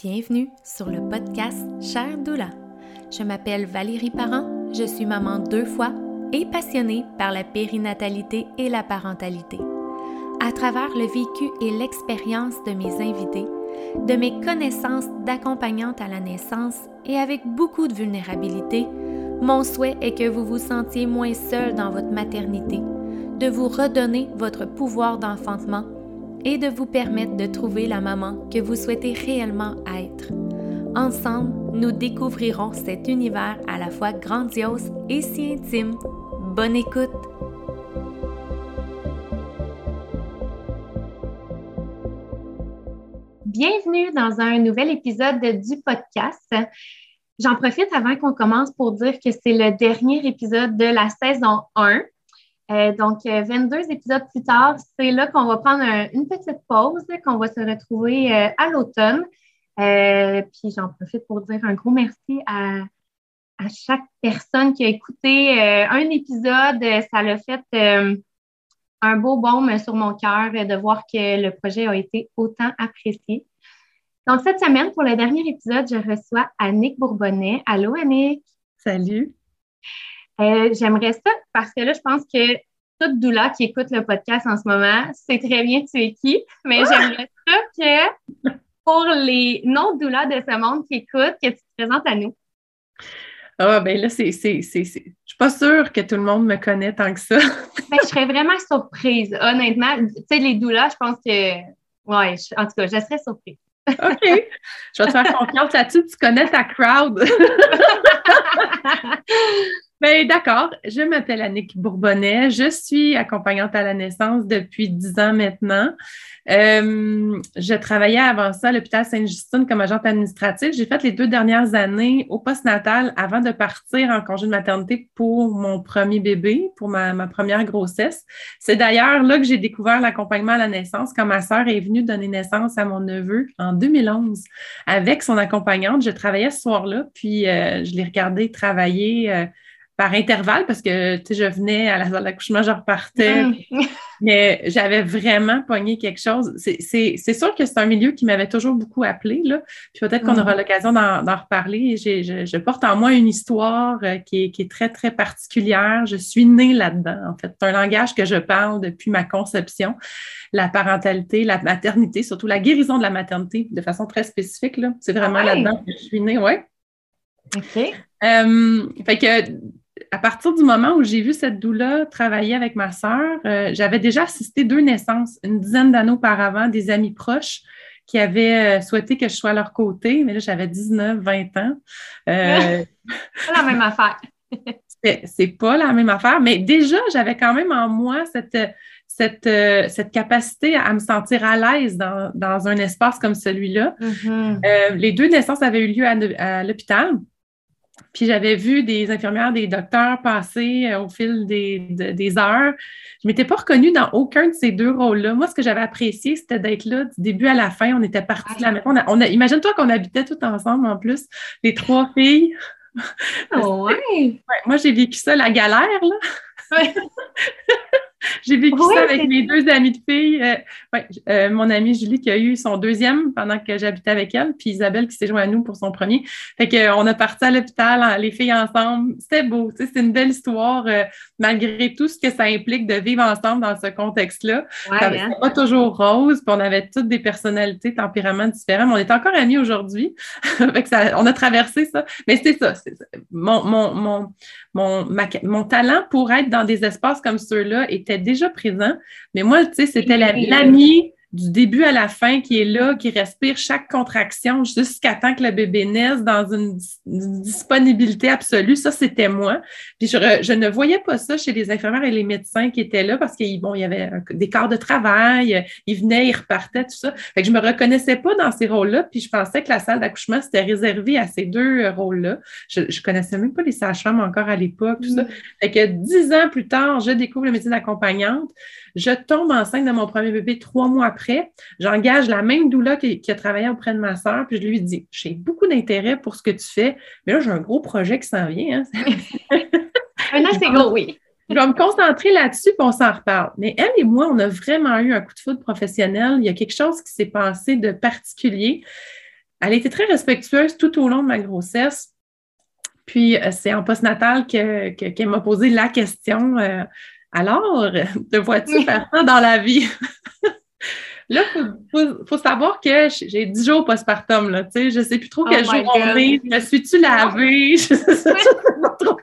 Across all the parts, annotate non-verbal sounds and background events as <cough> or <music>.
Bienvenue sur le podcast Cher Doula. Je m'appelle Valérie Parent, je suis maman deux fois et passionnée par la périnatalité et la parentalité. À travers le vécu et l'expérience de mes invités, de mes connaissances d'accompagnante à la naissance et avec beaucoup de vulnérabilité, mon souhait est que vous vous sentiez moins seul dans votre maternité, de vous redonner votre pouvoir d'enfantement et de vous permettre de trouver la maman que vous souhaitez réellement être. Ensemble, nous découvrirons cet univers à la fois grandiose et si intime. Bonne écoute! Bienvenue dans un nouvel épisode du podcast. J'en profite avant qu'on commence pour dire que c'est le dernier épisode de la saison 1. Euh, donc, 22 euh, épisodes plus tard, c'est là qu'on va prendre une petite pause, qu'on va se retrouver euh, à l'automne. puis j'en profite pour dire un gros merci à, chaque personne qui a écouté un épisode. Ça l'a fait un beau baume sur mon cœur de voir que le projet a été autant apprécié. Donc, cette semaine, pour le dernier épisode, je reçois Annick Bourbonnais. Allô, Annick? Salut. Euh, j'aimerais ça parce que là, je pense que toute doula qui écoute le podcast en ce moment sait très bien tu es qui, mais j'aimerais ça que pour les non-doulas de ce monde qui écoutent, que tu te présentes à nous. Ah, ben là, c'est. Je suis pas sûre que tout le monde me connaît tant que ça. <laughs> ben, je serais vraiment surprise, honnêtement. Tu sais, les doulas, je pense que. Ouais, en tout cas, je serais surprise. OK. Je vais te faire confiance là-dessus. Tu connais ta crowd. <laughs> Ben, d'accord. Je m'appelle Annick Bourbonnais. Je suis accompagnante à la naissance depuis dix ans maintenant. Euh, je travaillais avant ça à l'hôpital Sainte-Justine comme agente administrative. J'ai fait les deux dernières années au post-natal avant de partir en congé de maternité pour mon premier bébé, pour ma, ma première grossesse. C'est d'ailleurs là que j'ai découvert l'accompagnement à la naissance quand ma sœur est venue donner naissance à mon neveu en 2011 avec son accompagnante. Je travaillais ce soir-là, puis euh, je l'ai regardé travailler. Euh, par intervalle parce que tu sais, je venais à la salle d'accouchement, je repartais. Mm. mais j'avais vraiment pogné quelque chose. C'est sûr que c'est un milieu qui m'avait toujours beaucoup appelé. Là. Puis peut-être qu'on aura mm. l'occasion d'en reparler. Je, je, porte en moi une histoire euh, qui est, qui est très, très particulière. Je suis née là-dedans, en fait. C'est un langage que je parle depuis ma conception. La parentalité, la maternité, surtout la guérison de la maternité de façon très spécifique. C'est vraiment là-dedans que je suis née, oui. OK. Euh, fait que à partir du moment où j'ai vu cette doula travailler avec ma sœur, euh, j'avais déjà assisté deux naissances, une dizaine d'années auparavant, des amis proches qui avaient euh, souhaité que je sois à leur côté, mais là, j'avais 19, 20 ans. Euh, <laughs> la même affaire. <laughs> c'est pas la même affaire, mais déjà, j'avais quand même en moi cette, cette, cette capacité à me sentir à l'aise dans, un espace comme celui-là. Mm-hmm. les deux naissances avaient eu lieu à l'hôpital. Puis j'avais vu des infirmières, des docteurs passer euh, au fil des, heures. Je ne m'étais pas reconnue dans aucun de ces deux rôles-là. Moi, ce que j'avais apprécié, c'était d'être là du début à la fin. On était partis de la maison. On Imagine-toi qu'on habitait tout ensemble en plus, les trois filles. Oh, <laughs> ouais? Moi, j'ai vécu ça, la galère, là. <laughs> <laughs> J'ai vécu ça avec mes deux amies de filles. Euh, euh, mon amie Julie qui a eu son deuxième pendant que j'habitais avec elle, puis Isabelle qui s'est jointe à nous pour son premier. Fait qu'on a parti à l'hôpital, les filles ensemble. C'était beau, c'est une belle histoire, euh, malgré tout ce que ça implique de vivre ensemble dans ce contexte-là. Ouais, hein? pas toujours rose, puis on avait toutes des personnalités, tempéraments différents, mais on est encore amis aujourd'hui. <laughs> on a traversé ça. Mais c'est ça, Mon, mon, mon, mon, mon talent pour être dans des espaces comme ceux-là était déjà présent. Mais moi, tu sais, c'était l'ami du début à la fin qui est là, qui respire chaque contraction jusqu'à temps que le bébé naisse dans une, disponibilité absolue. Ça, c'était moi. Puis je, ne voyais pas ça chez les infirmières et les médecins qui étaient là parce qu'il bon, il y avait des quarts de travail, ils venaient, ils repartaient, tout ça. Fait que je me reconnaissais pas dans ces rôles-là. Puis je pensais que la salle d'accouchement, c'était réservé à ces deux rôles-là. Je, je connaissais même pas les sages-femmes encore à l'époque, tout ça. Mm. Fait que dix ans plus tard, je découvre le métier d'accompagnante. Je tombe enceinte de mon premier bébé trois mois après. J'engage la même doula qui, a travaillé auprès de ma soeur, puis je lui dis J'ai beaucoup d'intérêt pour ce que tu fais, mais là, j'ai un gros projet qui s'en vient. Hein. <laughs> un assez gros, oui. Je vais me concentrer là-dessus, puis on s'en reparle. Mais elle et moi, on a vraiment eu un coup de foudre professionnel. Il y a quelque chose qui s'est passé de particulier. elle été très respectueuse tout au long de ma grossesse. Puis, euh, c'est en postnatal qu'elle que, m'a posé la question Alors, <laughs> te vois-tu faire ça dans la vie? <laughs> Là, il faut, savoir que j'ai 10 jours postpartum. Là, je ne sais plus trop quel oh jour on est. Me suis-tu lavée? <laughs> Je sais trop.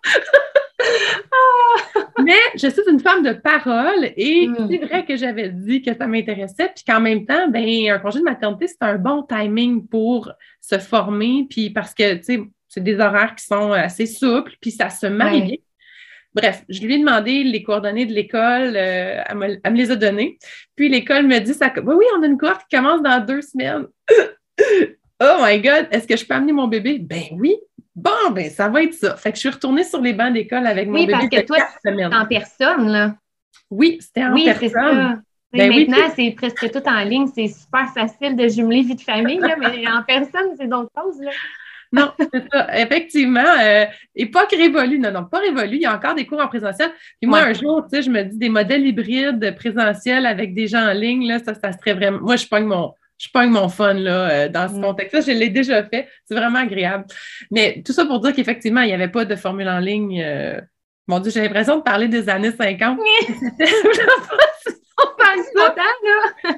Mais je suis une femme de parole et mm. c'est vrai que j'avais dit que ça m'intéressait, puis qu'en même temps, ben, un congé de maternité, c'est un bon timing pour se former, puis parce que, tu sais, c'est des horaires qui sont assez souples, puis ça se marie bien. Bref, je lui ai demandé les coordonnées de l'école, euh, elle, me, les a données. Puis l'école me dit ça, oui, oui, on a une cohorte qui commence dans deux semaines. <laughs> oh my God, est-ce que je peux amener mon bébé? Ben oui. Bon, ben ça va être ça. Fait que je suis retournée sur les bancs d'école avec mon bébé. Oui, parce que toi, c'est en personne, là. Oui, c'était en oui, personne. Ben maintenant, c'est presque tout en ligne. C'est super facile de jumeler vie de famille, là, mais en personne, c'est d'autres choses. Là. Non, c'est ça. Effectivement, euh, époque révolue. Non, non, pas révolue. Il y a encore des cours en présentiel. Puis moi, un jour, tu sais, je me dis des modèles hybrides présentiels avec des gens en ligne, là, ça, ça serait vraiment. Moi, je pogne mon. Je pogne mon fun là, euh, dans ce mm. contexte-là. Je l'ai déjà fait. C'est vraiment agréable. Mais tout ça pour dire qu'effectivement, il n'y avait pas de formule en ligne. Euh, mon Dieu, j'ai l'impression de parler des années 50. <laughs> ça. là.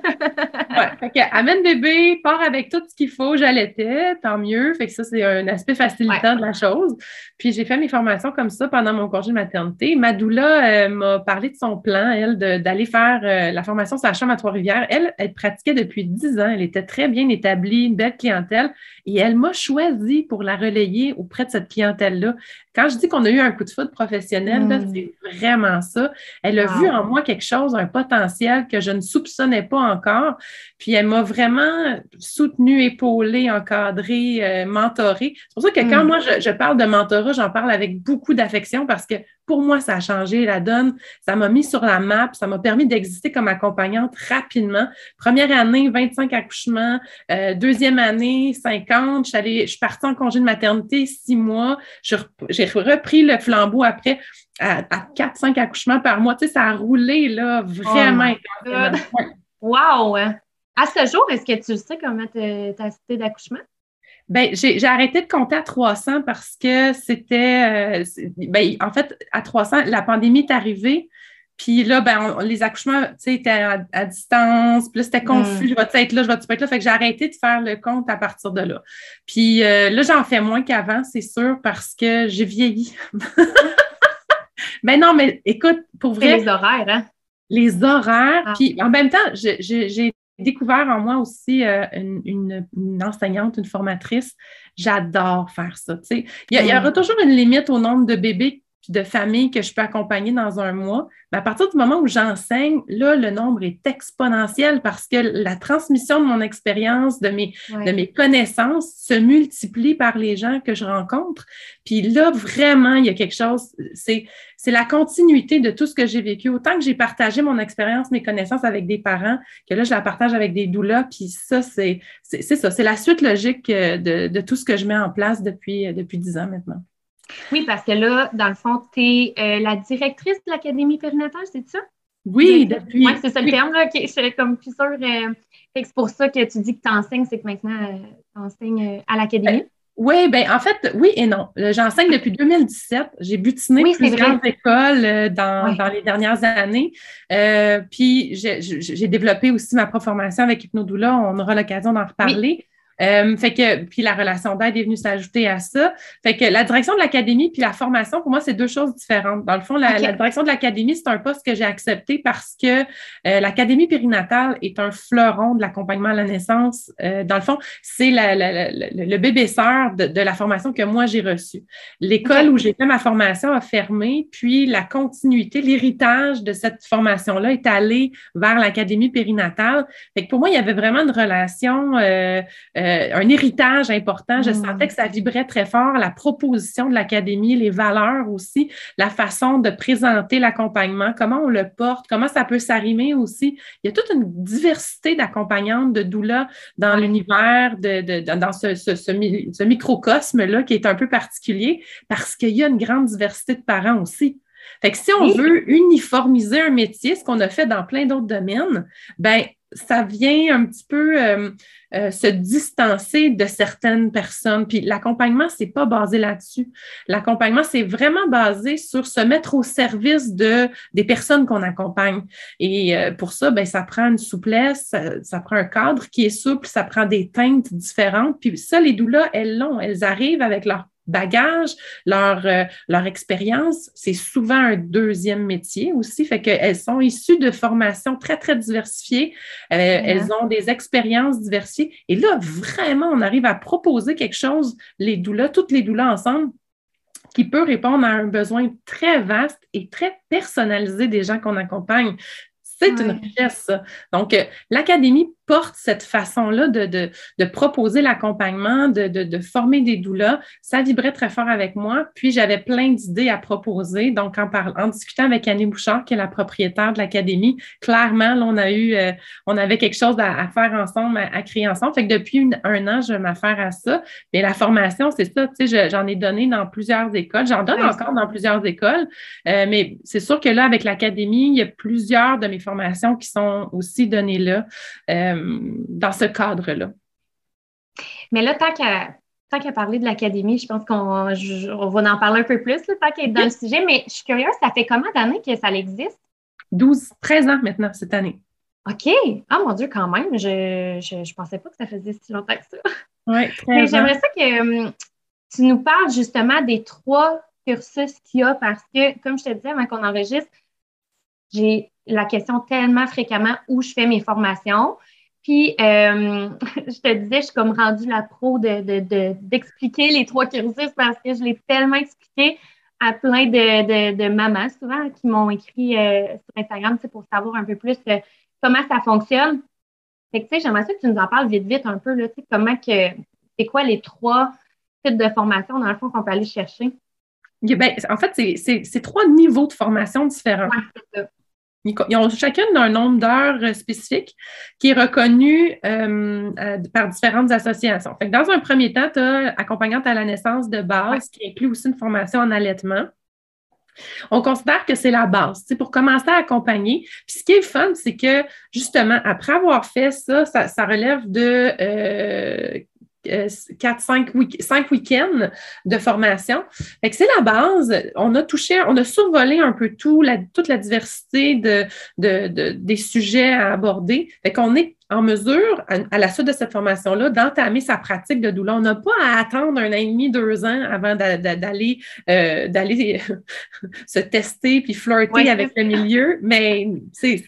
ouais, <laughs> fait que amène bébé, part avec tout ce qu'il faut, j'allaitais, tant mieux. Fait que ça, c'est un aspect facilitant de la chose. Puis j'ai fait mes formations comme ça pendant mon congé de maternité. Madoula euh, m'a parlé de son plan, elle, d'aller faire euh, la formation sa chambre à Trois-Rivières. Elle, elle pratiquait depuis dix ans. Elle était très bien établie, une belle clientèle. Et elle m'a choisi pour la relayer auprès de cette clientèle-là. Quand je dis qu'on a eu un coup de foot professionnel, mm. c'est vraiment ça. Elle a vu en moi quelque chose, un potentiel que je ne soupçonnais pas encore. Puis elle m'a vraiment soutenue, épaulée, encadrée, euh, mentorée. C'est pour ça que quand mm. moi je, parle de mentorat, j'en parle avec beaucoup d'affection parce que pour moi, ça a changé la donne. Ça m'a mis sur la map. Ça m'a permis d'exister comme accompagnante rapidement. Première année, 25 accouchements. Euh, deuxième année, 50. Je suis, allée, je suis partie en congé de maternité six mois. J'ai repris le flambeau après à, 4-5 accouchements par mois. Tu sais, ça a roulé là, vraiment. Oh wow! À ce jour, est-ce que tu sais comment tu as cité d'accouchement? Ben, j'ai arrêté de compter à 300 parce que c'était, euh, ben, en fait, à 300, la pandémie est arrivée. Puis là, ben, les accouchements, tu sais, étaient à, distance. Puis là, c'était confus. Hmm. Je vais être là, je vais pas être là. Fait que j'ai arrêté de faire le compte à partir de là. Puis euh, là, j'en fais moins qu'avant, c'est sûr, parce que j'ai vieilli. <laughs> mais non, mais écoute, pour vrai. les horaires, hein? Les horaires. Ah. Puis en même temps, j'ai découvert en moi aussi euh, une, enseignante, une formatrice. J'adore faire ça. Il y, y, aura toujours une limite au nombre de bébés de familles que je peux accompagner dans un mois, mais à partir du moment où j'enseigne, là, le nombre est exponentiel parce que la transmission de mon expérience, de mes, de mes connaissances se multiplie par les gens que je rencontre. Puis là, vraiment, il y a quelque chose, c'est, c'est la continuité de tout ce que j'ai vécu. Autant que j'ai partagé mon expérience, mes connaissances avec des parents, que là, je la partage avec des doulas. Puis ça, c'est, c'est, ça, c'est la suite logique de, de, tout ce que je mets en place depuis, depuis dix ans maintenant. Oui, parce que là, dans le fond, tu es euh, la directrice de l'Académie périnatale, c'est ça? Oui, depuis. Oui, c'est ça le terme, là. je suis comme plus sûre. Euh, c'est pour ça que tu dis que tu enseignes, c'est que maintenant, euh, tu enseignes à l'Académie. oui, ben en fait, oui et non. J'enseigne depuis 2017. J'ai butiné plusieurs écoles dans, dans, les dernières années. puis j'ai développé aussi ma propre formation avec Hypnodoula. On aura l'occasion d'en reparler. Euh, fait que, puis la relation d'aide est venue s'ajouter à ça. Fait que la direction de l'académie puis la formation, pour moi, c'est deux choses différentes. Dans le fond, la, direction de l'académie, c'est un poste que j'ai accepté parce que euh, l'académie périnatale est un fleuron de l'accompagnement à la naissance. Euh, dans le fond, c'est le bébé sœur de, la formation que moi j'ai reçue. L'école où j'ai fait ma formation a fermé, puis la continuité, l'héritage de cette formation-là est allé vers l'académie périnatale. Fait que pour moi, il y avait vraiment une relation euh, un héritage important. Je hmm. sentais que ça vibrait très fort, la proposition de l'académie, les valeurs aussi, la façon de présenter l'accompagnement, comment on le porte, comment ça peut s'arrimer aussi. Il y a toute une diversité d'accompagnantes de doula dans l'univers, de, dans ce, ce microcosme-là qui est un peu particulier parce qu'il y a une grande diversité de parents aussi. Fait que si on veut uniformiser un métier, ce qu'on a fait dans plein d'autres domaines, ben ça vient un petit peu euh, euh, se distancer de certaines personnes. Puis l'accompagnement, c'est pas basé là-dessus. L'accompagnement, c'est vraiment basé sur se mettre au service de des personnes qu'on accompagne. Et euh, pour ça, ben ça prend une souplesse, ça, prend un cadre qui est souple, ça prend des teintes différentes. Puis ça, les doulas, elles l'ont. Elles arrivent avec leur bagage, leur, euh, leur expérience. C'est souvent un deuxième métier aussi, fait qu'elles sont issues de formations très, très diversifiées. Euh, elles ont des expériences diversifiées. Et là, vraiment, on arrive à proposer quelque chose, les doulas, toutes les doulas ensemble, qui peut répondre à un besoin très vaste et très personnalisé des gens qu'on accompagne. C'est une richesse, Donc, euh, l'Académie porte cette façon-là de, de, de, proposer l'accompagnement, de, de, former des doulas. Ça vibrait très fort avec moi. Puis, j'avais plein d'idées à proposer. Donc, en, parlant, en discutant avec Annie Bouchard, qui est la propriétaire de l'Académie, clairement, là, on a eu, euh, on avait quelque chose à, faire ensemble, à, créer ensemble. Fait que depuis un an, je m'affaire à ça. Mais la formation, c'est ça, tu sais, j'en ai donné dans plusieurs écoles. J'en donne encore dans plusieurs écoles. Euh, mais c'est sûr que là, avec l'Académie, il y a plusieurs de mes formations qui sont aussi données là. Euh, dans ce cadre-là. Mais là, tant qu'à tant qu'à parler de l'académie, je pense qu'on va en parler un peu plus, tant qu'à être dans le sujet, mais je suis curieuse, ça fait combien d'années que ça existe? 12, 13 ans maintenant cette année. OK. Ah mon Dieu, quand même. Je ne pensais pas que ça faisait si longtemps que ça. Oui, <laughs> Mais j'aimerais ça que hum, tu nous parles justement des trois cursus qu'il y a parce que, comme je te disais avant qu'on enregistre, j'ai la question tellement fréquemment où je fais mes formations. Puis, euh, <laughs> je te disais, je suis comme rendue la pro d'expliquer les trois cursus parce que je l'ai tellement expliqué à plein de, mamans, souvent, qui m'ont écrit euh, sur Instagram pour savoir un peu plus euh, comment ça fonctionne. Fait que, tu sais, j'aimerais ça que tu nous en parles vite, vite un peu, là, tu sais, comment que, c'est quoi les trois types de formation, dans le fond, qu'on peut aller chercher? Ben, en fait, c'est trois niveaux de formation différents. ça. Ils ont chacune un nombre d'heures euh, spécifiques qui est reconnu euh, euh, par différentes associations. dans un premier temps, tu as accompagnante à la naissance de base qui inclut aussi une formation en allaitement. On considère que c'est la base, c'est pour commencer à accompagner. Puis ce qui est fun, c'est que justement, après avoir fait ça, ça, relève de 4, 5, week week-ends de formation. c'est la base. On a touché, on a survolé un peu tout, la, toute la diversité de, de, des sujets à aborder. Fait qu'on est en mesure, à, la suite de cette formation-là, d'entamer sa pratique de douleur. On n'a pas à attendre un an et demi, deux ans avant d'aller euh, d'aller <laughs> se tester puis flirter avec le milieu. Mais c'est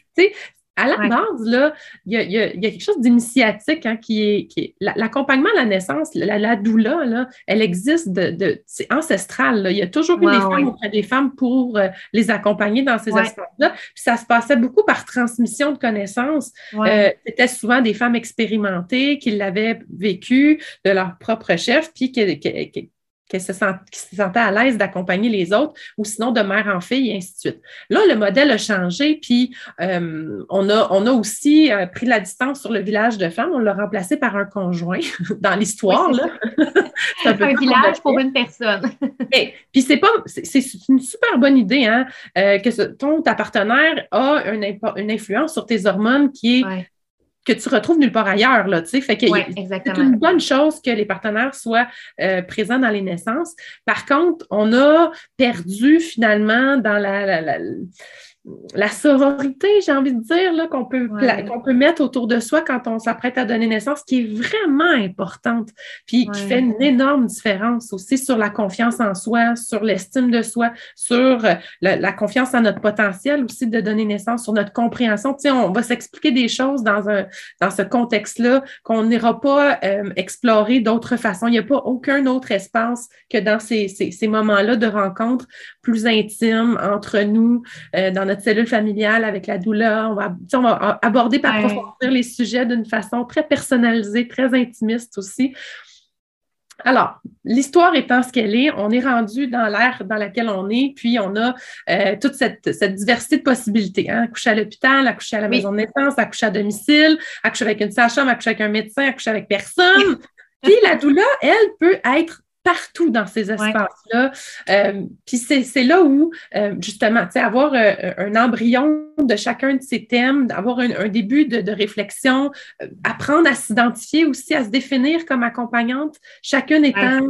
à la base, là, il y a, quelque chose d'initiatique hein, qui est. Qui l'accompagnement à la naissance, la, doula, là, elle existe de. c'est ancestral. Il y a toujours eu des femmes auprès des femmes pour euh, les accompagner dans ces espaces-là. Puis ça se passait beaucoup par transmission de connaissances. Euh, c'était souvent des femmes expérimentées qui l'avaient vécu de leur propre chef, puis qui, qui qu'elle se, sent, se sentait à l'aise d'accompagner les autres, ou sinon de mère en fille, et ainsi de suite. Là, le modèle a changé, puis euh, on, a, on a aussi euh, pris la distance sur le village de femmes, on l'a remplacé par un conjoint <laughs> dans l'histoire. <laughs> un, un village pour une personne. <laughs> Et, puis c'est pas, c'est une super bonne idée, hein, euh, que ton, ta partenaire a une, une, influence sur tes hormones qui est que tu retrouves nulle part ailleurs. Là, fait que c'est une bonne chose que les partenaires soient euh, présents dans les naissances. Par contre, on a perdu finalement dans la la sororité, j'ai envie de dire, qu'on peut, qu'on peut mettre autour de soi quand on s'apprête à donner naissance, qui est vraiment importante, puis qui fait une énorme différence aussi sur la confiance en soi, sur l'estime de soi, sur euh, la, confiance en notre potentiel aussi de donner naissance, sur notre compréhension. Tu sais, on va s'expliquer des choses dans, un, dans ce contexte-là qu'on n'ira pas euh, explorer d'autres façons. Il n'y a pas aucun autre espace que dans ces, ces, moments-là de rencontre plus intimes entre nous, euh, dans notre cellule familiale avec la douleur. On va, on va aborder par approfondir les sujets d'une façon très personnalisée, très intimiste aussi. Alors, l'histoire étant ce qu'elle est, on est rendu dans l'ère dans laquelle on est, puis on a euh, toute cette, diversité de possibilités. Hein? Accoucher à l'hôpital, accoucher à la maison de naissance, accoucher à domicile, accoucher avec une sage-femme, accoucher avec un médecin, accoucher avec personne. <laughs> puis la douleur, elle, peut être partout dans ces espaces-là. Euh, puis c'est là où, euh, justement, avoir euh, un embryon de chacun de ces thèmes, d'avoir un, début de, réflexion, apprendre à s'identifier aussi, à se définir comme accompagnante, chacune étant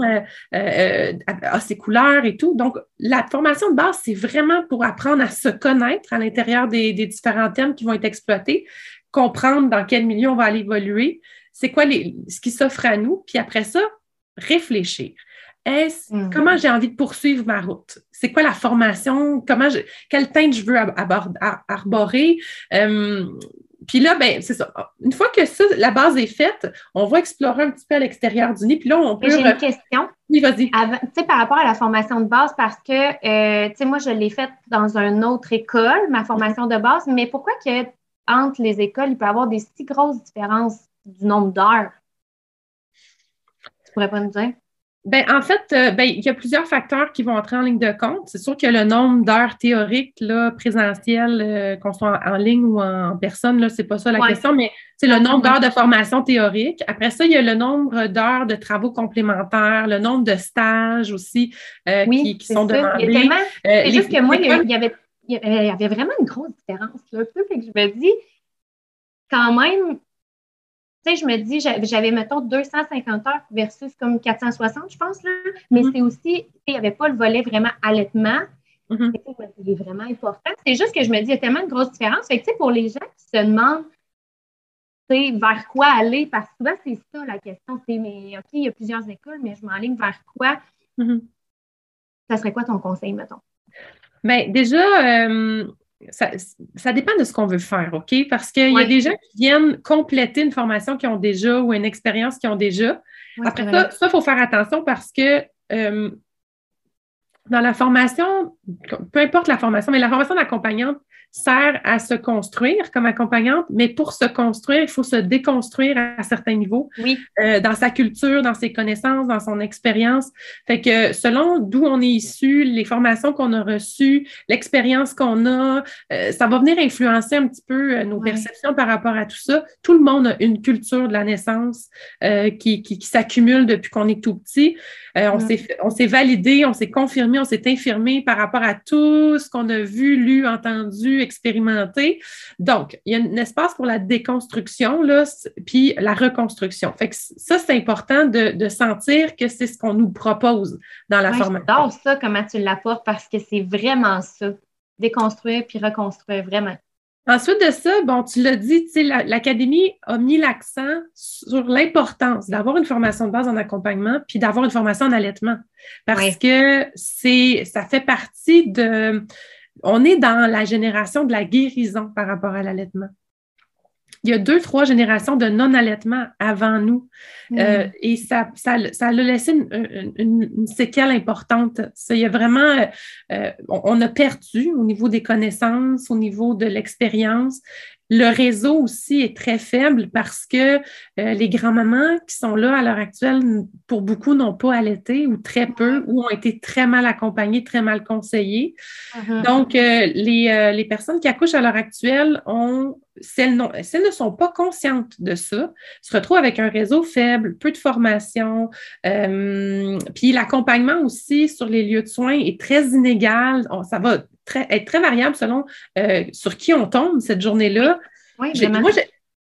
à, ses couleurs et tout. Donc, la formation de base, c'est vraiment pour apprendre à se connaître à l'intérieur des, des différents thèmes qui vont être exploités, comprendre dans quel milieu on va aller évoluer, c'est quoi les, ce qui s'offre à nous, puis après ça, réfléchir. Est-ce, mm. Comment j'ai envie de poursuivre ma route? C'est quoi la formation? Comment je, quelle teinte je veux arborer? Euh, puis là, ben, c'est ça. Une fois que ça, la base est faite, on va explorer un petit peu à l'extérieur du nid. Puis là, on peut. J'ai une question. Oui, vas-y. Tu sais, par rapport à la formation de base, parce que, euh, tu sais, moi, je l'ai faite dans une autre école, ma formation de base, mais pourquoi que entre les écoles, il peut y avoir des si grosses différences du nombre d'heures? Pourrais pas nous dire? Ben, en fait, euh, ben, il y a plusieurs facteurs qui vont entrer en ligne de compte. C'est sûr que le nombre d'heures théoriques là, présentielles, euh, qu'on soit en, ligne ou en personne, ce n'est pas ça la question, mais c'est le nombre d'heures de formation théorique. Après ça, il y a le nombre d'heures de travaux complémentaires, le nombre de stages aussi euh, qui, sont demandés. c'est juste que moi, il y, avait, il y avait vraiment une grosse différence. Là, que je me dis, quand même, tu sais, je me dis, j'avais, mettons, 250 heures versus comme 460, je pense, là. Mais mm-hmm. c'est aussi, il n'y avait pas le volet vraiment allaitement. Mm C'est vraiment important. C'est juste que je me dis, il y a tellement de grosses différences. Fait que, tu sais, pour les gens qui se demandent, tu sais, vers quoi aller, parce que souvent, c'est ça la question. C'est, mais OK, il y a plusieurs écoles, mais je m'enligne vers quoi? Mm-hmm. Ça serait quoi ton conseil, mettons? Bien, déjà, euh, ça, dépend de ce qu'on veut faire, OK? Parce qu'il y a des gens qui viennent compléter une formation qu'ils ont déjà ou une expérience qu'ils ont déjà. Après ça, ça, il faut faire attention parce que euh, dans la formation, peu importe la formation, mais la formation d'accompagnante, sert à se construire comme accompagnante, mais pour se construire, il faut se déconstruire à, certains niveaux, oui. Euh, dans sa culture, dans ses connaissances, dans son expérience. Fait que selon d'où on est issu, les formations qu'on a reçues, l'expérience qu'on a, euh, ça va venir influencer un petit peu euh, nos perceptions par rapport à tout ça. Tout le monde a une culture de la naissance qui, qui, s'accumule depuis qu'on est tout petit. On s'est validé, on s'est confirmé, on s'est infirmé par rapport à tout ce qu'on a vu, lu, entendu, expérimenter. Donc, il y a un espace pour la déconstruction, là, puis la reconstruction. Fait que ça, c'est important de, sentir que c'est ce qu'on nous propose dans la formation. J'adore ça, comment tu l'apportes, parce que c'est vraiment ça. Déconstruire puis reconstruire, vraiment. Ensuite de ça, bon, tu l'as dit, l'Académie a mis l'accent sur l'importance d'avoir une formation de base en accompagnement puis d'avoir une formation en allaitement. Parce que c'est, ça fait partie de, on est dans la génération de la guérison par rapport à l'allaitement. Il y a deux, trois générations de non-allaitement avant nous. Mm. Euh, et ça, ça, a laissé une, séquelle importante. il y a vraiment, euh, euh, on, a perdu au niveau des connaissances, au niveau de l'expérience. Le réseau aussi est très faible parce que euh, les grands-mamans qui sont là à l'heure actuelle, pour beaucoup, n'ont pas allaité ou très peu ou ont été très mal accompagnées, très mal conseillées. Uh-huh. Donc, euh, les, euh, les, personnes qui accouchent à l'heure actuelle ont si elles, ne sont pas conscientes de ça, se retrouvent avec un réseau faible, peu de formation, puis l'accompagnement aussi sur les lieux de soins est très inégal. ça va très, être très variable selon euh, sur qui on tombe cette journée-là. moi,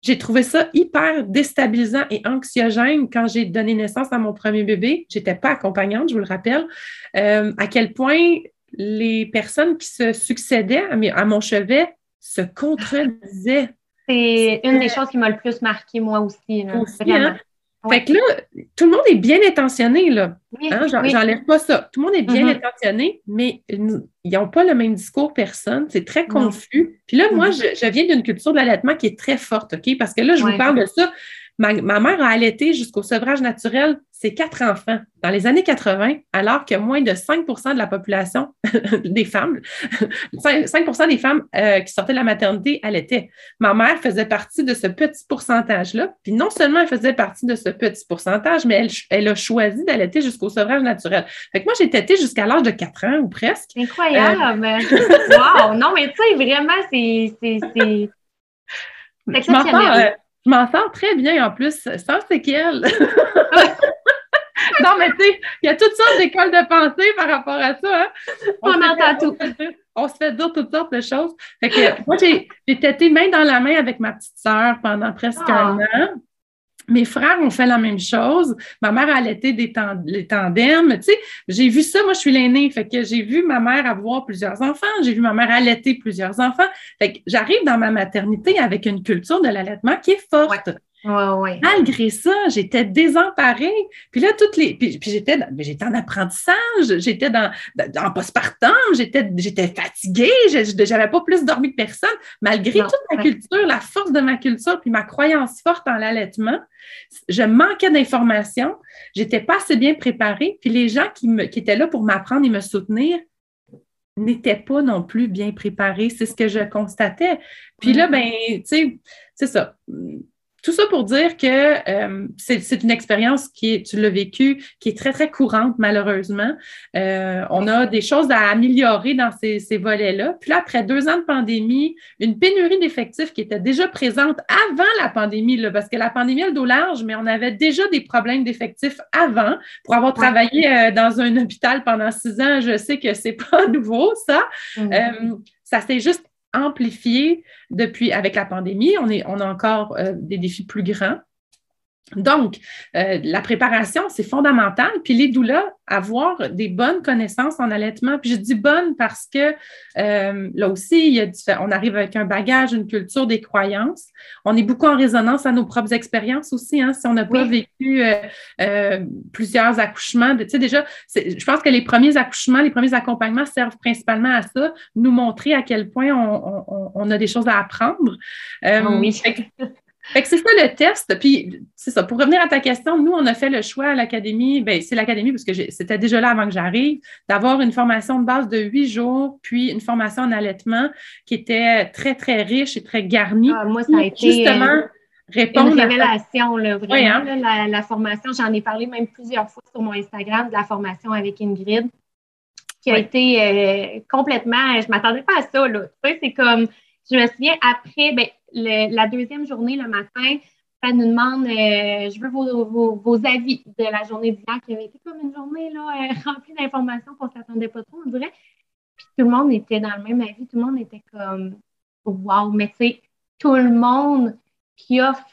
j'ai trouvé ça hyper déstabilisant et anxiogène quand j'ai donné naissance à mon premier bébé. Je n'étais pas accompagnante, je vous le rappelle, euh, à quel point les personnes qui se succédaient à, mon chevet se contredisaient. C'est une des choses qui m'a le plus marqué, moi aussi. Hein? Fait que là, tout le monde est bien intentionné, là. Hein, j'enlève pas ça. Tout le monde est bien mm-hmm. intentionné, mais ils n'ont pas le même discours, personne. C'est très confus. Puis là, moi, mm-hmm. je, viens d'une culture de l'allaitement qui est très forte, OK? Parce que là, je vous parle de ça. Ma, ma mère a allaité jusqu'au sevrage naturel ses quatre enfants dans les années 80, alors que moins de 5% de la population <laughs> des femmes, <laughs> 5%, des femmes euh, qui sortaient de la maternité allaitaient. Ma mère faisait partie de ce petit pourcentage-là. Puis non seulement elle faisait partie de ce petit pourcentage, mais elle, elle a choisi d'allaiter jusqu'au sevrage naturel. Fait que moi, j'ai tété jusqu'à l'âge de 4 ans ou presque. Incroyable! Euh, <laughs> wow! Non, mais tu sais, vraiment, c'est exceptionnel. Je m'en sors très bien en plus, sans séquelles. <laughs> non, mais tu sais, il y a toutes sortes d'écoles de pensée par rapport à ça. Hein. On, entend tout. <laughs> On se fait dire toutes sortes de choses. Fait que, moi, j'ai été main dans la main avec ma petite sœur pendant presque un ah. an. Mes frères ont fait la même chose. Ma mère a allaité des les tandems. Tu sais, j'ai vu ça. Moi, je suis l'aînée. Fait que j'ai vu ma mère avoir plusieurs enfants. J'ai vu ma mère allaiter plusieurs enfants. Fait que j'arrive dans ma maternité avec une culture de l'allaitement qui est forte. Malgré ça, j'étais désemparée. Puis là, toutes les. Puis, j'étais, j'étais en apprentissage, j'étais dans, en postpartum, j'étais, j'étais fatiguée, je n'avais pas plus dormi que personne. Malgré toute ma culture, la force de ma culture, puis ma croyance forte en l'allaitement, je manquais d'informations, j'étais pas assez bien préparée. Puis les gens qui, me, qui étaient là pour m'apprendre et me soutenir, n'étaient pas non plus bien préparés. C'est ce que je constatais. Puis là, ben, tu sais, c'est ça tout ça pour dire que euh, c'est une expérience qui est, tu l'as vécu, qui est très, très courante, malheureusement. Euh, on a des choses à améliorer dans ces, ces volets-là. Puis là, après deux ans de pandémie, une pénurie d'effectifs qui était déjà présente avant la pandémie, là, parce que la pandémie a le dos large, mais on avait déjà des problèmes d'effectifs avant. Pour avoir travaillé euh, dans un hôpital pendant six ans, je sais que c'est <laughs> pas nouveau, ça. Mm. ça s'est juste amplifié depuis avec la pandémie. On, est, on a encore euh, des défis plus grands. Donc, euh, la préparation, c'est fondamental. Puis les doulas, avoir des bonnes connaissances en allaitement. Puis je dis bonnes parce que euh, là aussi, il y a, on arrive avec un bagage, une culture, des croyances. On est beaucoup en résonance à nos propres expériences aussi. Hein, si on n'a pas vécu euh, plusieurs accouchements, tu sais, déjà, je pense que les premiers accouchements, les premiers accompagnements servent principalement à ça, nous montrer à quel point on, a des choses à apprendre. oui. Fait que c'est ça le test. Puis, c'est ça. Pour revenir à ta question, nous, on a fait le choix à l'académie. Bien, c'est l'académie parce que c'était déjà là avant que j'arrive, d'avoir une formation de base de huit jours, puis une formation en allaitement qui était très, très riche et très garnie. Ah, moi, ça a été. Justement, euh, répondre une révélation, là, vraiment. Hein? la, formation, j'en ai parlé même plusieurs fois sur mon Instagram de la formation avec Ingrid, qui a été euh, complètement. Je ne m'attendais pas à ça. Là. Tu sais, c'est comme. Je me souviens, après, ben, la deuxième journée, le matin, elle nous demande euh, je veux vos, avis de la journée d'hier, qui avait été comme une journée là, euh, <laughs> remplie d'informations qu'on ne s'attendait pas trop, on dirait. Puis tout le monde était dans le même avis, tout le monde était comme Wow, mais tu sais, tout le monde qui offre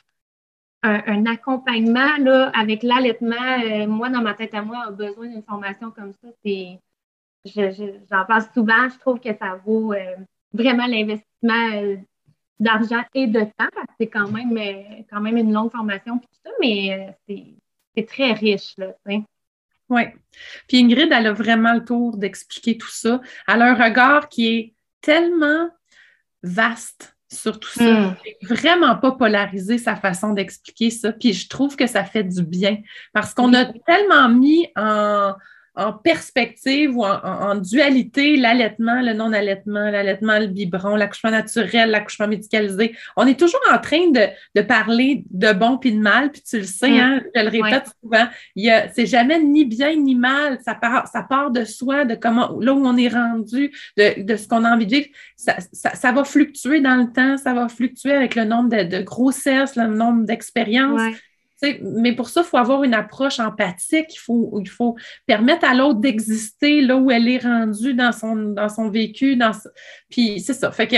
un, accompagnement là, avec l'allaitement, euh, moi, dans ma tête à moi, a besoin d'une formation comme ça. J'en pense souvent, je trouve que ça vaut vraiment l'investissement d'argent et de temps, parce que c'est quand même, euh, quand même une longue formation, tout ça, mais euh, c'est très riche, là, Oui. Puis Ingrid, elle a vraiment le tour d'expliquer tout ça. Elle a un regard qui est tellement vaste sur tout ça. Hmm. Vraiment pas polarisé sa façon d'expliquer ça. Puis je trouve que ça fait du bien parce qu'on a tellement mis en, en perspective ou en, dualité l'allaitement, le non-allaitement, l'allaitement, le biberon, l'accouchement naturel, l'accouchement médicalisé. On est toujours en train de, parler de bon puis de mal, puis tu le sais, mm. hein, je le répète souvent, c'est jamais ni bien ni mal, ça part, ça part de soi, de comment, là où on est rendu, de, ce qu'on a envie de vivre. Ça, va fluctuer dans le temps, ça va fluctuer avec le nombre de, grossesses, le nombre d'expériences mais pour ça, il faut avoir une approche empathique. Il faut, permettre à l'autre d'exister là où elle est rendue dans son, dans son vécu. Puis c'est ça. Fait que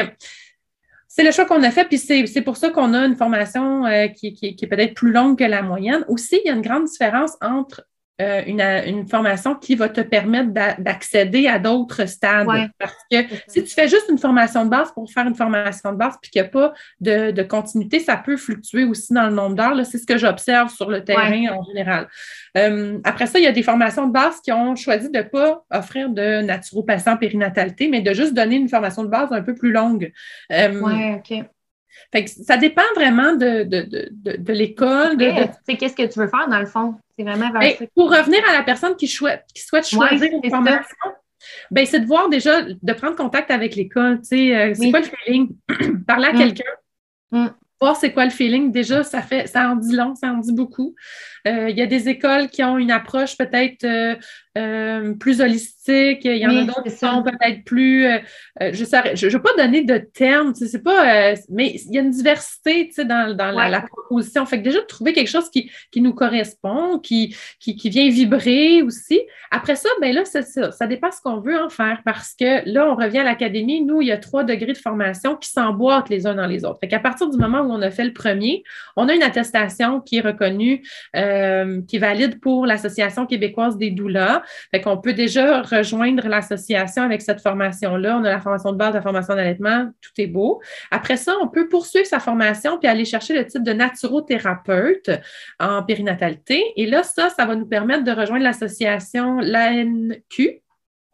c'est le choix qu'on a fait, puis c'est pour ça qu'on a une formation euh, qui, qui, est peut-être plus longue que la moyenne. Aussi, il y a une grande différence entre euh, une, formation qui va te permettre d'accéder à d'autres stades. Parce que si tu fais juste une formation de base pour faire une formation de base puis qu'il n'y a pas de, continuité, ça peut fluctuer aussi dans le nombre d'heures. C'est ce que j'observe sur le terrain en général. Euh, après ça, il y a des formations de base qui ont choisi de ne pas offrir de naturopathie en périnatalité, mais de juste donner une formation de base un peu plus longue. Euh, ça dépend vraiment de, de, l'école. De, qu'est-ce que tu veux faire dans le fond? C'est vraiment ben, Pour revenir à la personne qui, souhaite, qui souhaite choisir une formation, ben, c'est de voir déjà, de prendre contact avec l'école. Euh, c'est quoi le feeling? <clears throat> Parler à mm. quelqu'un. Mm. Voir c'est quoi le feeling. Déjà, ça fait ça en dit long, ça en dit beaucoup. Euh, il y a des écoles qui ont une approche peut-être euh, plus holistique holistique, il y en a d'autres qui sont peut-être plus. Euh, euh, je ne je, veux pas donner de termes, c'est pas. mais il y a une diversité dans, dans la, proposition. Fait que déjà, de trouver quelque chose qui, qui nous correspond, qui, qui, qui, vient vibrer aussi. Après ça, ben là, ça. Ça dépend ce qu'on veut en faire parce que là, on revient à l'académie. Nous, il y a trois degrés de formation qui s'emboîtent les uns dans les autres. Fait qu'à partir du moment où on a fait le premier, on a une attestation qui est reconnue, qui est valide pour l'Association québécoise des doulas. Fait qu'on peut déjà rejoindre l'association avec cette formation-là. On a la formation de base, la formation d'allaitement, tout est beau. Après ça, on peut poursuivre sa formation puis aller chercher le titre de naturothérapeute en périnatalité. Et là, ça, ça va nous permettre de rejoindre l'association l'ANQ,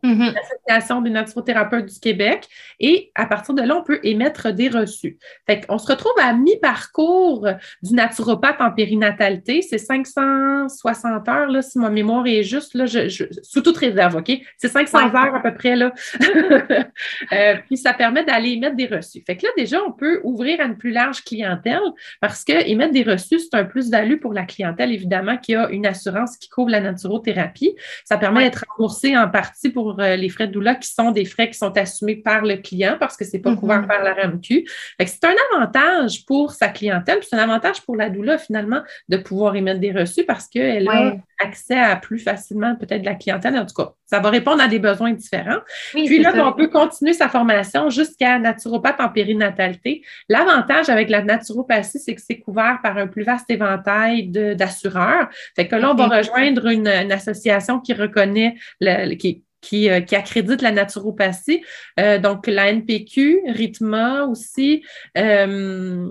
Mm-hmm. l'Association des naturothérapeutes du Québec. Et à partir de là, on peut émettre des reçus. Fait qu'on se retrouve à mi-parcours du naturopathe en périnatalité. C'est 560 heures, là, si ma mémoire est juste, là, je, sous toute réserve, OK? C'est 500 heures à peu près, là. <laughs> Euh, puis ça permet d'aller émettre des reçus. Fait que là, déjà, on peut ouvrir à une plus large clientèle parce que émettre des reçus, c'est un plus-value pour la clientèle, évidemment, qui a une assurance qui couvre la naturothérapie. Ça permet d'être remboursé en partie pour euh, les frais de doula qui sont des frais qui sont assumés par le client parce que ce n'est pas couvert mm-hmm. par la RAMQ. C'est un avantage pour sa clientèle, c'est un avantage pour la doula finalement de pouvoir émettre des reçus parce qu'elle a accès à plus facilement peut-être de la clientèle. En tout cas, ça va répondre à des besoins différents. Puis là, on peut continuer sa formation jusqu'à naturopathe en périnatalité. L'avantage avec la naturopathie, c'est que c'est couvert par un plus vaste éventail d'assureurs. Fait que là, on va rejoindre une, association qui reconnaît, le, qui, qui, euh, qui accrédite la naturopathie. Euh, donc, la NPQ, RITMA aussi. Euh,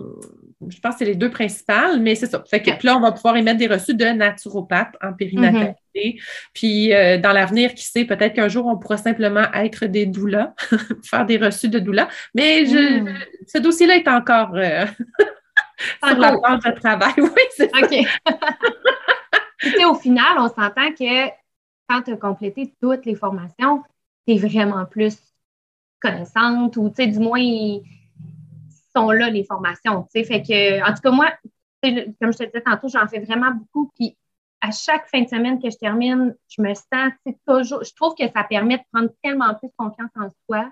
je pense que c'est les deux principales, mais c'est ça. Fait que là, on va pouvoir émettre des reçus de naturopathe en périnatalité. Mm-hmm. Puis, dans l'avenir, qui sait, peut-être qu'un jour, on pourra simplement être des doulas, <laughs> faire des reçus de doulas. Mais je, mm. ce dossier-là est encore <laughs> sur la planche de travail. <laughs> Oui, c'est OK. au final, on s'entend que quand tu as complété toutes les formations, tu es vraiment plus connaissante ou, tu sais, du moins, sont là les formations, tu sais. Fait que, en tout cas, moi, comme je te disais tantôt, j'en fais vraiment beaucoup. Puis, à chaque fin de semaine que je termine, je me sens, toujours, je trouve que ça permet de prendre tellement plus confiance en soi,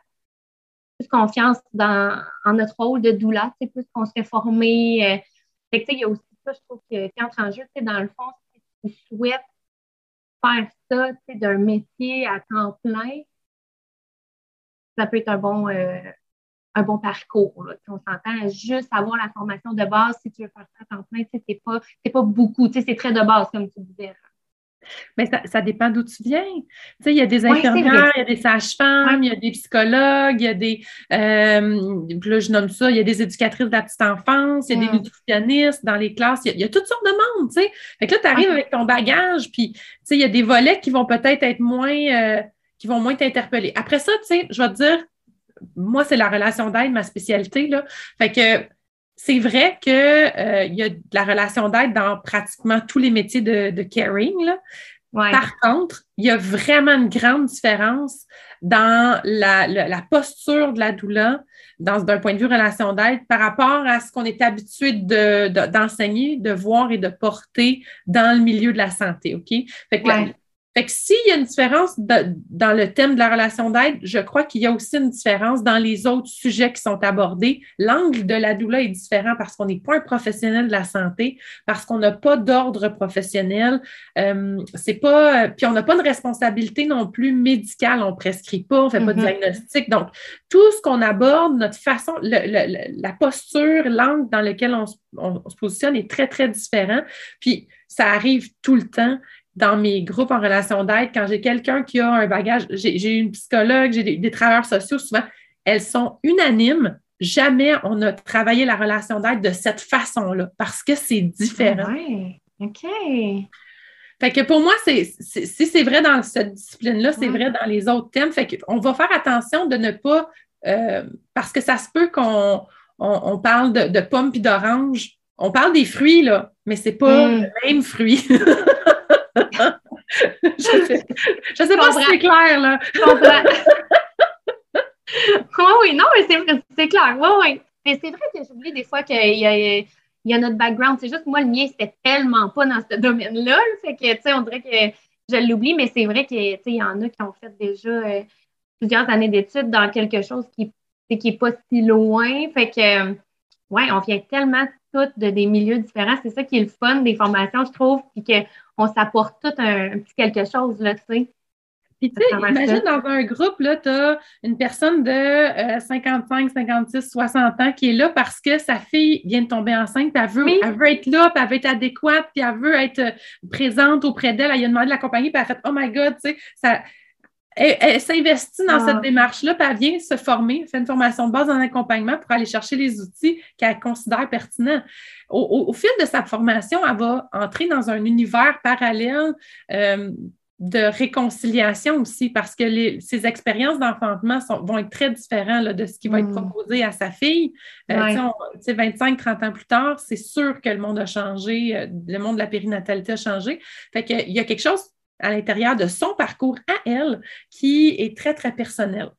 plus confiance dans, en notre rôle de doula, tu sais, plus qu'on se fait former. Euh, tu sais, il y a aussi ça, je trouve que, qui entre en jeu, tu sais, dans le fond, si tu souhaites faire ça d'un métier à temps plein, ça peut être un bon, euh, un bon parcours. On s'entend juste avoir la formation de base, si tu veux faire ça à temps plein, c'est pas, pas beaucoup, c'est très de base, comme tu disais. Mais ça, dépend d'où tu viens. Tu sais, il y a des infirmières, il y a des sages-femmes, il y a des psychologues, il y a des, euh, là, je nomme ça, il y a des éducatrices de la petite enfance, il y a des nutritionnistes dans les classes, il y a, toutes sortes de monde, tu sais. Fait que là, tu arrives avec ton bagage, puis, tu sais, il y a des volets qui vont peut-être être moins, euh, qui vont moins t'interpeller. Après ça, tu sais, je vais te dire, moi, c'est la relation d'aide, ma spécialité, là. Fait que, c'est vrai qu'il euh, y a de la relation d'aide dans pratiquement tous les métiers de, caring. Par contre, il y a vraiment une grande différence dans la, posture de la doula, d'un point de vue relation d'aide, par rapport à ce qu'on est habitué d'enseigner, de, voir et de porter dans le milieu de la santé. OK? Fait fait que s'il y a une différence dans le thème de la relation d'aide, je crois qu'il y a aussi une différence dans les autres sujets qui sont abordés. L'angle de la doula est différent parce qu'on n'est pas un professionnel de la santé, parce qu'on n'a pas d'ordre professionnel. Euh, c'est pas, puis on n'a pas de responsabilité non plus médicale. On prescrit pas, on fait pas de mm-hmm. diagnostic. Donc, tout ce qu'on aborde, notre façon, la posture, l'angle dans lequel on, on se positionne est très, très différent. Puis, ça arrive tout le temps dans mes groupes en relation d'aide, quand j'ai quelqu'un qui a un bagage, j'ai une psychologue, j'ai des, travailleurs sociaux, souvent, elles sont unanimes. Jamais on a travaillé la relation d'aide de cette façon-là parce que c'est différent. OK. Fait que pour moi, si c'est vrai dans cette discipline-là, c'est vrai dans les autres thèmes. Fait qu'on va faire attention de ne pas, euh, parce que ça se peut qu'on on, parle de, pommes et d'oranges. On parle des fruits, là, mais c'est pas mm. le même fruit. <laughs> <laughs> je sais, je sais pas si c'est clair, là. <laughs> oui, oui, non, mais c'est clair. Oui, oui. Mais c'est vrai que j'oublie des fois qu'il y a, il y a notre background. C'est juste moi, le mien, c'était tellement pas dans ce domaine-là. Fait que, tu sais, on dirait que je l'oublie, mais c'est vrai qu'il y en a qui ont fait déjà euh, plusieurs années d'études dans quelque chose qui n'est pas si loin. Fait que, ouais, on vient tellement toutes de des milieux différents. C'est ça qui est le fun des formations, je trouve, puis qu'on s'apporte tout un, petit quelque chose, là, tu sais. Puis, tu sais, imagine dans un groupe, là, tu as une personne de 55, 56, 60 ans qui est là parce que sa fille vient de tomber enceinte, puis elle veut, elle veut être là, puis elle veut être adéquate, puis elle veut être euh, présente auprès d'elle. Elle a demandé de l'accompagner, puis elle a fait Oh my God, tu sais, ça. Elle, s'investit dans cette ah. démarche-là, puis elle vient se former, fait une formation de base en accompagnement pour aller chercher les outils qu'elle considère pertinents. Au, fil de sa formation, elle va entrer dans un univers parallèle euh, de réconciliation aussi, parce que les, ces expériences d'enfantement vont être très différentes de ce qui va être hmm. proposé à sa fille. Euh, 25-30 ans plus tard, c'est sûr que le monde a changé, euh, le monde de la périnatalité a changé. Fait qu'il y a quelque chose à l'intérieur de son parcours à elle qui est très, très personnel.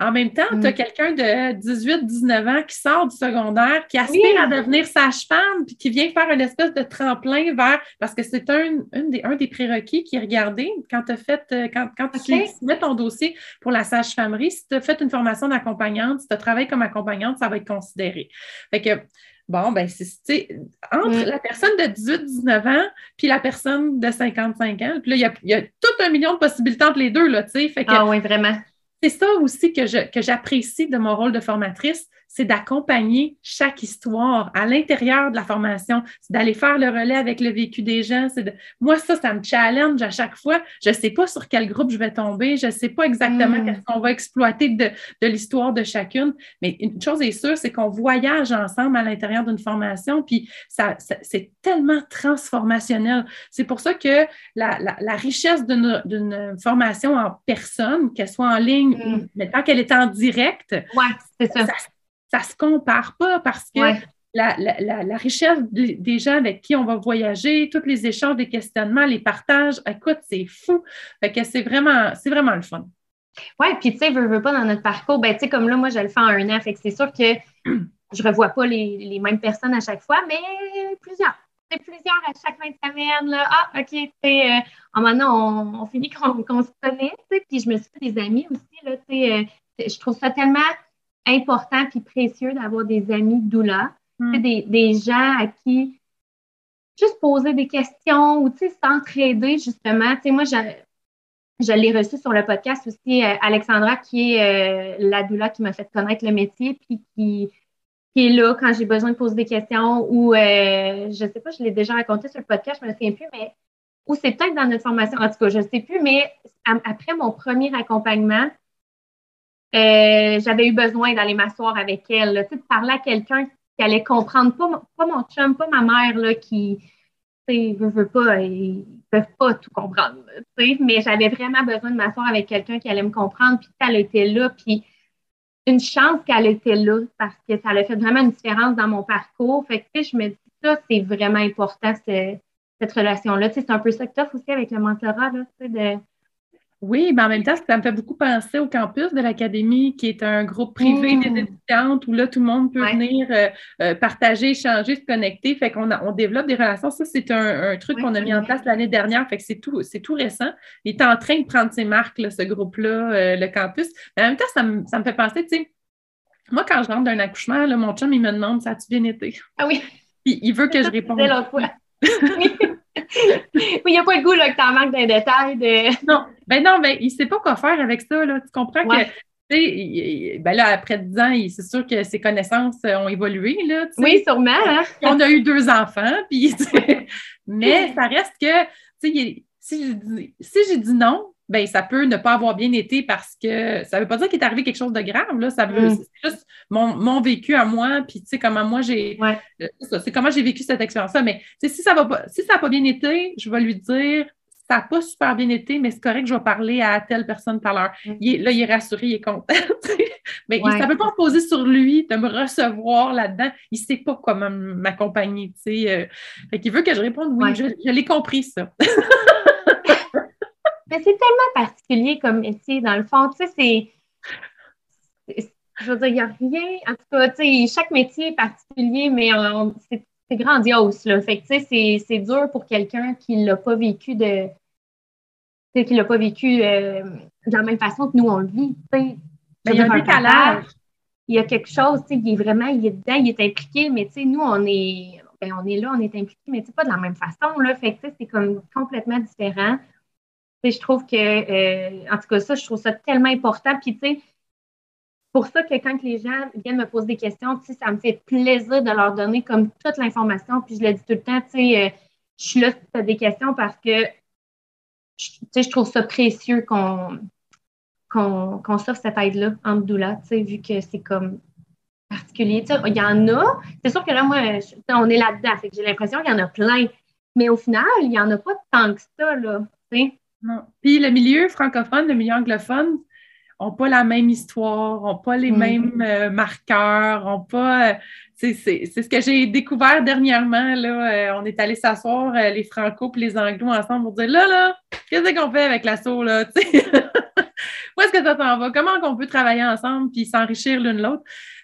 En même temps, tu as mm. quelqu'un de 18-19 ans qui sort du secondaire, qui aspire à devenir sage-femme, puis qui vient faire une espèce de tremplin vers, parce que c'est un, des, un des prérequis qui est regardé quand, as fait, euh, quand, quand tu mets ton dossier pour la sage-famerie, si tu as fait une formation d'accompagnante, si tu as travaillé comme accompagnante, ça va être considéré. Fait que Bon, ben, c'est entre la personne de 18-19 ans puis la personne de 55 ans. Puis là, il y a, y a, tout un million de possibilités entre les deux, là, tu sais. Ah oui, vraiment. C'est ça aussi que j'apprécie que de mon rôle de formatrice, c'est d'accompagner chaque histoire à l'intérieur de la formation, c'est d'aller faire le relais avec le vécu des gens. De... Moi, ça, ça me challenge à chaque fois. Je ne sais pas sur quel groupe je vais tomber, je ne sais pas exactement mm. qu'est-ce qu'on va exploiter de, de l'histoire de chacune, mais une chose est sûre, c'est qu'on voyage ensemble à l'intérieur d'une formation, puis ça, c'est tellement transformationnel. C'est pour ça que la, la, la richesse d'une formation en personne, qu'elle soit en ligne, mm. mais tant qu'elle est en direct, ouais, c'est ça ça ne se compare pas parce que la, richesse des gens avec qui on va voyager, tous les échanges, des questionnements, les partages, écoute, c'est fou. Fait que c'est vraiment, c'est vraiment le fun. Oui, puis tu sais, veux, veux pas dans notre parcours, ben tu sais, comme là, moi, je le fais en un an, fait que c'est sûr que <clears throat> je revois pas les, mêmes personnes à chaque fois, mais plusieurs. C'est plusieurs à chaque fin de semaine, là. Ah, OK, tu sais, euh, maintenant, on, finit qu'on se connaît, tu sais, puis je me suis fait des amis aussi, là, tu sais, euh, je trouve ça tellement important puis précieux d'avoir des amis doula, hmm. des, des, gens à qui juste poser des questions ou s'entraider justement. sais moi, je, je l'ai reçu sur le podcast aussi, euh, Alexandra, qui est euh, la doula qui m'a fait connaître le métier, puis qui, qui est là quand j'ai besoin de poser des questions ou, euh, je ne sais pas, je l'ai déjà raconté sur le podcast, je me souviens plus, mais ou c'est peut-être dans notre formation, en tout cas, je ne sais plus, mais après mon premier accompagnement, euh, j'avais eu besoin d'aller m'asseoir avec elle, là, de parler à quelqu'un qui allait comprendre, pas, mon chum, pas ma mère là, qui ne veut, veut pas, ils peuvent pas tout comprendre. Mais j'avais vraiment besoin de m'asseoir avec quelqu'un qui allait me comprendre, puis elle était là, puis une chance qu'elle était là parce que ça a fait vraiment une différence dans mon parcours. Fait que je me dis ça, c'est vraiment important, cette relation-là. C'est un peu ça que tu aussi avec le mentorat, là, de oui, mais en même temps, ça me fait beaucoup penser au campus de l'Académie, qui est un groupe privé des mmh. étudiantes où là, tout le monde peut venir euh, euh, partager, échanger, se connecter. Fait qu'on on développe des relations. Ça, c'est un, truc qu'on a mis en place l'année dernière. Fait que c'est tout, c'est tout récent. Il est en train de prendre ses marques, ce groupe-là, euh, le campus. Mais en même temps, ça me, ça me fait penser, tu sais, moi, quand je rentre d'un accouchement, là, mon chum, il me demande ça a-tu bien été? Ah oui. Puis, il veut que je <laughs> réponde. <laughs> oui, il n'y a pas le goût là, que tu en manques d'un détail. De... Non, ben non, ben, il ne sait pas quoi faire avec ça. Là. Tu comprends que ben là, après 10 ans, c'est sûr que ses connaissances ont évolué. Là, oui, sûrement. Hein. On a eu deux enfants, puis, <laughs> mais ça reste que si j'ai dit, si dit non, ben, ça peut ne pas avoir bien été parce que ça ne veut pas dire qu'il est arrivé quelque chose de grave. Là, ça veut, mm. C'est juste mon, vécu à moi, puis tu sais, comment moi j'ai. Euh, c'est comment j'ai vécu cette expérience-là. Mais si ça va pas, si ça n'a pas bien été, je vais lui dire ça n'a pas super bien été, mais c'est correct, je vais parler à telle personne tout à l'heure. là, il est rassuré, il est content. <laughs> mais ça ne peut pas reposer sur lui de me recevoir là-dedans. Il ne sait pas comment m'accompagner. Tu sais. Euh. veut que je réponde oui, je, je l'ai compris, ça. <laughs> Mais c'est tellement particulier comme métier, dans le fond. Tu sais, c'est. Je veux dire, il n'y a rien. En tout cas, tu sais, chaque métier est particulier, mais c'est grandiose. Là. Fait que, tu sais, c'est dur pour quelqu'un qui ne l'a pas vécu de, qu'il n'a pas vécu euh, de la même façon que nous, on le vit. Ben, il y a un décalage. il y a quelque chose, il est vraiment, il est dedans, il est impliqué, mais nous, on est, ben, on est là, on est impliqué, mais pas de la même façon. Là, fait que c'est comme complètement différent. Je trouve que, euh, en tout cas, ça, je trouve ça tellement important. Puis, tu sais, pour ça que quand les gens viennent me poser des questions, ça me fait plaisir de leur donner comme toute l'information. Puis je le dis tout le temps, tu sais, euh, je suis là si tu as des questions parce que je trouve ça précieux qu'on qu'on s'offre cette aide-là en doula, vu que c'est comme particulier. il y en a. C'est sûr que là, moi, on est là-dedans. J'ai l'impression qu'il y en a plein. Mais au final, il n'y en a pas tant que ça, là. Non. Puis le milieu francophone, le milieu anglophone, n'ont pas la même histoire, n'ont pas les mm. mêmes euh, marqueurs, n'ont pas. Euh, c'est ce que j'ai découvert dernièrement. Là, euh, on est allé s'asseoir, les Franco et les Anglo ensemble pour dire là, là, qu'est-ce qu'on fait avec l'assaut, là? <laughs> Où est-ce que ça s'en va? Comment on peut travailler ensemble puis s'enrichir l'une l'autre?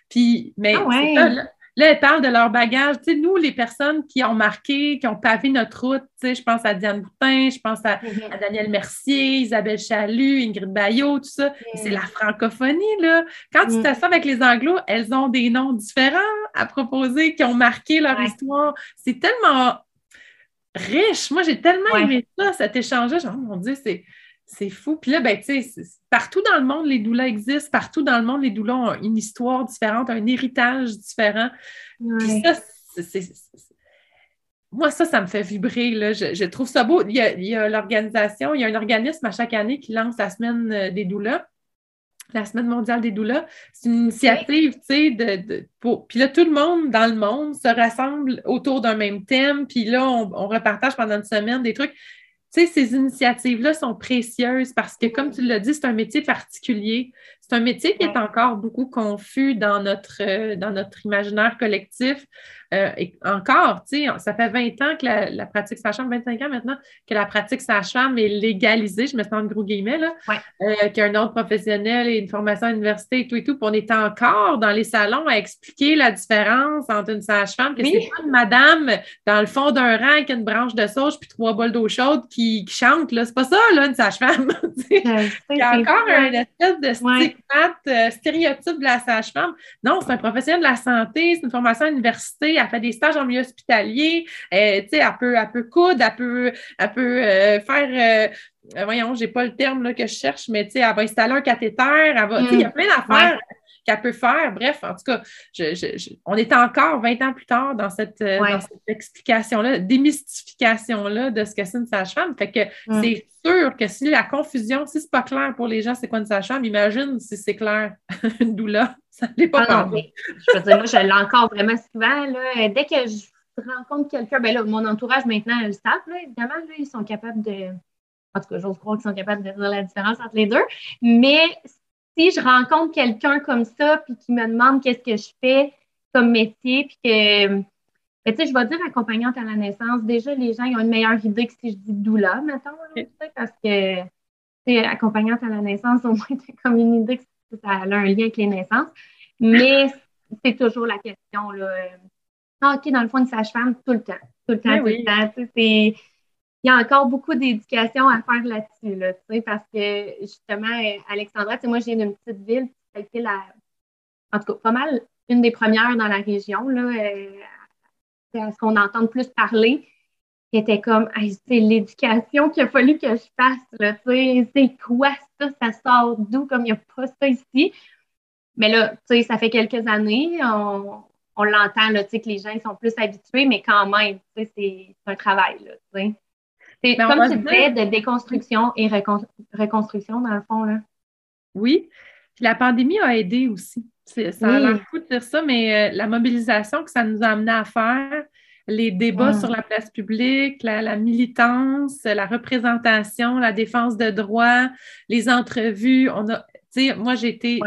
Puis, mais ah Là, elles parlent de leur bagage. Tu sais, nous, les personnes qui ont marqué, qui ont pavé notre route, tu sais, je pense à Diane Boutin, je pense à, mm-hmm. Daniel Mercier, Isabelle Chalut, Ingrid Bayot, tout ça. C'est la francophonie, là. Quand tu mm. t'assois avec les Anglo, elles ont des noms différents à proposer qui ont marqué leur histoire. C'est tellement riche. Moi, j'ai tellement aimé ça, cet échange. Genre, mon Dieu, c'est c'est fou. Puis là, ben, tu sais, partout dans le monde, les doulas existent. Partout dans le monde, les doulas ont une histoire différente, un héritage différent. Puis ça, c'est. Moi, ça, ça me fait vibrer. Là. Je, trouve ça beau. Il y a, l'organisation, il y a un organisme à chaque année qui lance la semaine euh, des doulas la Semaine mondiale des doulas. C'est une initiative, tu sais, de, Puis là, tout le monde dans le monde se rassemble autour d'un même thème, puis là, on, on, repartage pendant une semaine des trucs. Tu sais, ces initiatives-là sont précieuses parce que, comme tu l'as dit, c'est un métier particulier. C'est un métier qui est encore beaucoup confus dans notre, euh, dans notre imaginaire collectif. Euh, et encore, tu sais, ça fait 20 ans que la, pratique sage-femme, 25 ans maintenant, que la pratique sage-femme est légalisée, je me sens en gros guillemets, là, euh, qu'il y a un ordre professionnel et une formation à l'université et tout et tout. Puis on est encore dans les salons à expliquer la différence entre une sage-femme, que c'est pas une madame dans le fond d'un rang avec une branche de sauge puis trois bols d'eau chaude qui, chante, là. C'est pas ça, là, une sage-femme. <laughs> Il y a encore un espèce de stigmate, euh, stéréotype de la sage-femme. Non, c'est un professionnel de la santé, c'est une formation à l'université, elle fait des stages en milieu hospitalier, euh, tu sais, elle peut, elle peut coudre, elle peut, elle peut euh, faire, euh, voyons, j'ai pas le terme là, que je cherche, mais tu sais, elle va installer un cathéter, elle va, il y a mm. plein d'affaires. Qu'elle peut faire. Bref, en tout cas, on est encore 20 ans plus tard dans cette, explication-là, démystification-là de ce que c'est une sage-femme. Fait que mm. c'est sûr que si la confusion, si c'est pas clair pour les gens, c'est quoi une sage-femme, imagine si c'est clair <laughs> une doula. Ça n'est pas ah Je veux dire, moi, je l'ai encore vraiment souvent. Là. Dès que je rencontre quelqu'un, ben là, mon entourage maintenant, le savent, évidemment, là, ils sont capables de. En tout cas, j'ose croire qu'ils sont capables de dire la différence entre les deux. Mais si je rencontre quelqu'un comme ça, puis qui me demande qu'est-ce que je fais comme métier, puis que. Ben, tu sais, je vais dire accompagnante à la naissance. Déjà, les gens ils ont une meilleure idée que si je dis doula, mettons, parce que accompagnante à la naissance, au moins, <laughs> tu comme une idée que ça a un lien avec les naissances. Mais c'est toujours la question, là. Ah, OK, dans le fond, une sage-femme, tout le temps. Tout le temps, ben tout le temps. Il y a encore beaucoup d'éducation à faire là-dessus, là, parce que justement, Alexandra, moi, j'ai une petite ville, ça a été la, en tout cas, pas mal une des premières dans la région, là, euh, à ce qu'on entend plus parler, qui était comme, c'est l'éducation qu'il a fallu que je fasse, c'est quoi ça, ça sort d'où, comme il n'y a pas ça ici. Mais là, ça fait quelques années, on, on l'entend, que les gens ils sont plus habitués, mais quand même, c'est un travail. C'est comme tu disais, de déconstruction et reconstruction, dans le fond, là. Oui. Puis la pandémie a aidé aussi. Ça a l'air fou de dire ça, mais euh, la mobilisation que ça nous a amené à faire, les débats sur la place publique, la, militance, la représentation, la défense de droits, les entrevues. On a, tu sais, moi, j'ai été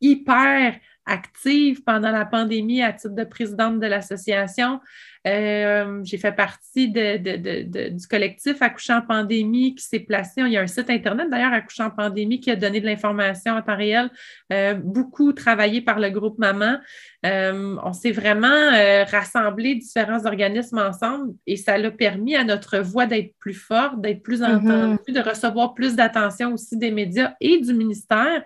hyper active pendant la pandémie à titre de présidente de l'association. Euh, j'ai fait partie du collectif Accouchant en pandémie qui s'est placé. Il y a un site Internet d'ailleurs, Accouchant en pandémie, qui a donné de l'information en temps réel. Euh, beaucoup travaillé par le groupe Maman. Euh, on s'est vraiment rassemblé différents organismes ensemble et ça l'a permis à notre voix d'être plus forte, d'être plus mm-hmm. entendue, de recevoir plus d'attention aussi des médias et du ministère.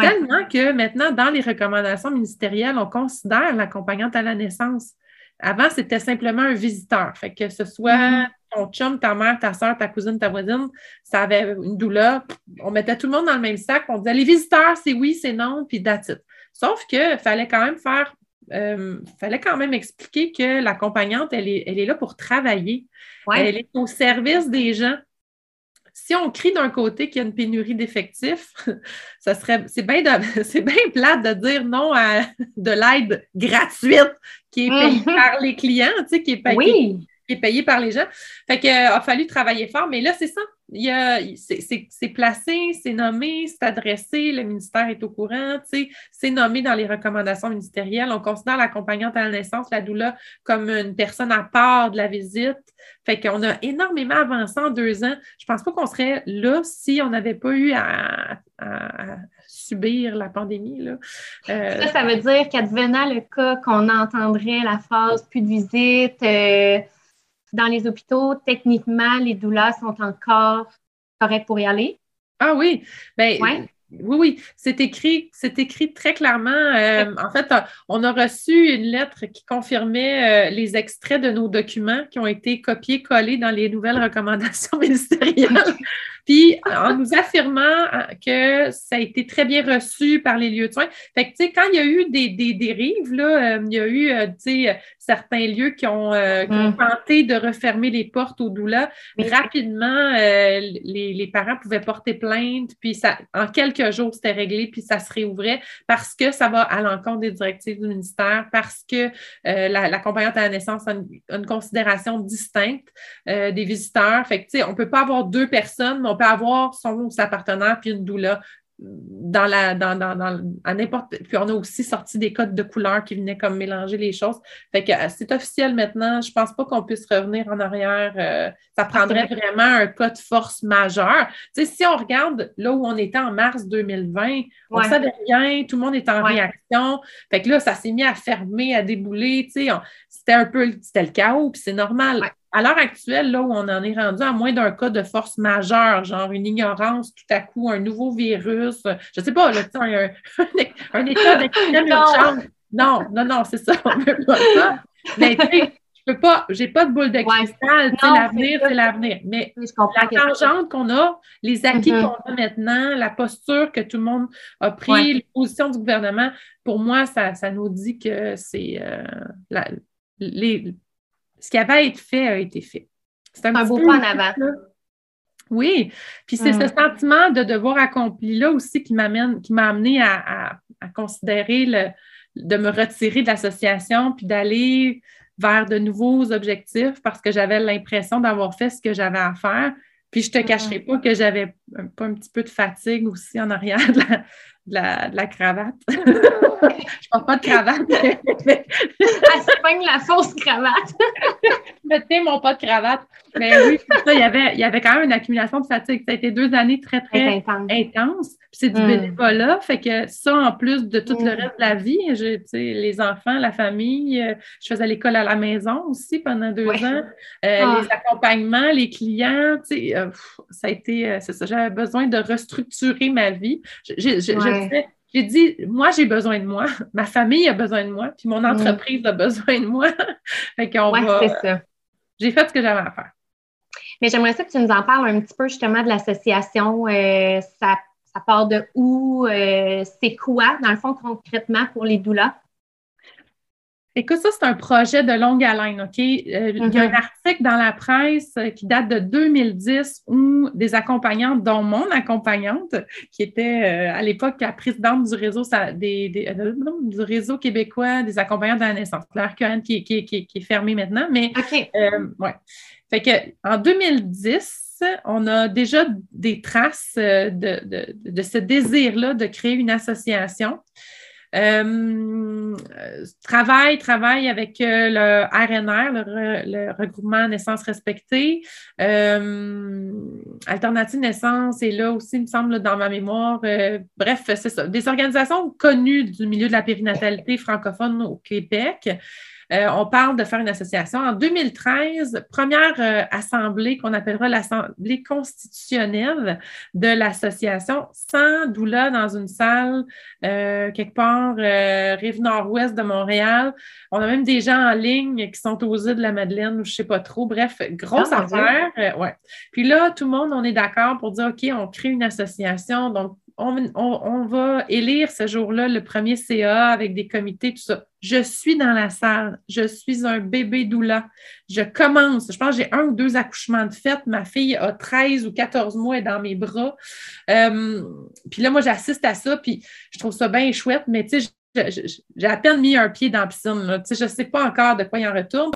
Tellement que maintenant, dans les recommandations ministérielles, on considère l'accompagnante à la naissance. Avant, c'était simplement un visiteur. Fait que ce soit mm-hmm. ton chum, ta mère, ta soeur, ta cousine, ta voisine, ça avait une doula. On mettait tout le monde dans le même sac. On disait les visiteurs, c'est oui, c'est non, puis that's it. Sauf qu'il fallait quand même faire euh, fallait quand même expliquer que l'accompagnante, elle est, elle est là pour travailler. Elle est au service des gens si on crie d'un côté qu'il y a une pénurie d'effectifs, <laughs> ça serait c'est bien <laughs> c'est bien plate de dire non à de l'aide gratuite qui est payée mhm. par les clients, tu sais, qui est payée, qui est payée par les gens. Fait qu'il a fallu travailler fort, mais là, c'est ça c'est placé, c'est nommé, c'est adressé, le ministère est au courant, c'est nommé dans les recommandations ministérielles. On considère l'accompagnante à la naissance, la doula, comme une personne à part de la visite. Fait qu'on a énormément avancé en deux ans. Je pense pas qu'on serait là si on n'avait pas eu à, subir la pandémie. Là. Euh, ça, ça veut dire qu'advenant le cas qu'on entendrait la phrase plus de visite, euh, dans les hôpitaux, techniquement, les doulas sont encore correctes pour y aller? Ah oui. Ben, Oui, oui, c'est écrit, c'est écrit très clairement. Euh, en fait, on a reçu une lettre qui confirmait euh, les extraits de nos documents qui ont été copiés, collés dans les nouvelles recommandations <laughs> ministérielles. Puis, en nous affirmant euh, que ça a été très bien reçu par les lieux de soins. Fait que, tu sais, quand il y a eu des, des dérives, là, il y a eu, tu sais, certains lieux qui ont, euh, mm. tenté de refermer les portes au doula. Rapidement, euh, les, parents pouvaient porter plainte, puis ça, en quelques jours, c'était réglé, puis ça se réouvrait parce que ça va à l'encontre des directives du ministère, parce que euh, l'accompagnante à la naissance a une, considération distincte des visiteurs. Fait que, on ne peut pas avoir deux personnes, mais on peut avoir son ou sa partenaire puis une doula dans la dans, dans, à n'importe puis on a aussi sorti des codes de couleurs qui venaient comme mélanger les choses. Fait que euh, c'est officiel maintenant. Je pense pas qu'on puisse revenir en arrière euh, ça prendrait vraiment un code force majeur. Tu sais si on regarde là où on était en mars 2020 on ne savait rien tout le monde était en réaction. Fait que là ça s'est mis à fermer à débouler tu sais c'était un peu c'était le chaos puis c'est normal à l'heure actuelle, là où on en est rendu à moins d'un cas de force majeure, genre une ignorance tout à coup, un nouveau virus, je ne sais pas, là, un, un, état <laughs> d'extrême urgence. Non, non, non, c'est ça, on veut pas ça. Mais tu sais, je peux pas, j'ai pas de boule de cristal, l'avenir, c'est l'avenir. Mais la tangente qu'on a, les acquis mm-hmm. qu'on a maintenant, la posture que tout le monde a pris, les positions du gouvernement, pour moi, ça, ça nous dit que c'est euh, les, ce qui avait à être fait a été fait. C'est un, beau pas en avant. Oui, puis c'est ce mm. sentiment de devoir accompli là aussi qui m'amène, qui m'a amené à, considérer le, de me retirer de l'association puis d'aller vers de nouveaux objectifs parce que j'avais l'impression d'avoir fait ce que j'avais à faire. Puis je te mm. cacherai pas que j'avais pas un petit peu de fatigue aussi en arrière de la, de la cravate. <laughs> je porte pas de cravate. <laughs> Elle se la fausse cravate. <laughs> Mettez mon pas de cravate. Mais oui, ça, il y, avait, il y avait quand même une accumulation de fatigue. Ça a été deux années très, très intenses. Puis c'est du mm. bénévolat. Fait que ça, en plus de tout le mm. reste de la vie, les enfants, la famille, euh, je faisais l'école à la maison aussi pendant deux ans. Euh, ah. Les accompagnements, les clients, euh, ça a été, c'est ça, j'avais besoin de restructurer ma vie. Je, je, je, j'ai dit, moi, j'ai besoin de moi, <laughs> ma famille a besoin de moi, puis mon mm. entreprise a besoin de moi. <laughs> fait qu'on c'est ça. J'ai fait ce que j'avais à faire. Mais j'aimerais ça que tu nous en parles un petit peu justement de l'association. Euh, ça, part de où? Euh, c'est quoi, dans le fond, concrètement, pour les doulas? Écoute, ça, c'est un projet de longue haleine, OK? Euh, il y a un mm-hmm. article dans la presse euh, qui date de 2010 où des accompagnantes, dont mon accompagnante, qui était euh, à l'époque la présidente du réseau, des, du réseau québécois des accompagnantes de la naissance, l'ARCAN qui, qui, qui, est fermé maintenant, mais ouais. Fait que en 2010, on a déjà des traces de, de, de ce désir-là de créer une association. Euh, travaille, travaille avec euh, le RNR, le, regroupement naissance respectée. Alternative naissance est là aussi, il me semble, dans ma mémoire. bref, c'est ça. Des organisations connues du milieu de la périnatalité francophone au Québec. Euh, on parle de faire une association. En 2013, première euh, assemblée qu'on appellera l'assemblée constitutionnelle de l'association, sans doula dans une salle euh, quelque part rive nord-ouest de Montréal. On a même des gens en ligne qui sont aux îles de la Madeleine ou je ne sais pas trop. Bref, grosse ah, affaire. ouais. Puis là, tout le monde, on est d'accord pour dire, OK, on crée une association. Donc, on, va élire ce jour-là le premier CA avec des comités, tout ça. Je suis dans la salle, je suis un bébé doula. Je commence, je pense que j'ai un ou deux accouchements de fête. Ma fille a 13 ou 14 mois et dans mes bras. Euh, puis là, moi, j'assiste à ça, puis je trouve ça bien chouette, mais tu sais, j'ai à peine mis un pied dans la piscine. Je ne sais pas encore de quoi il en retourne.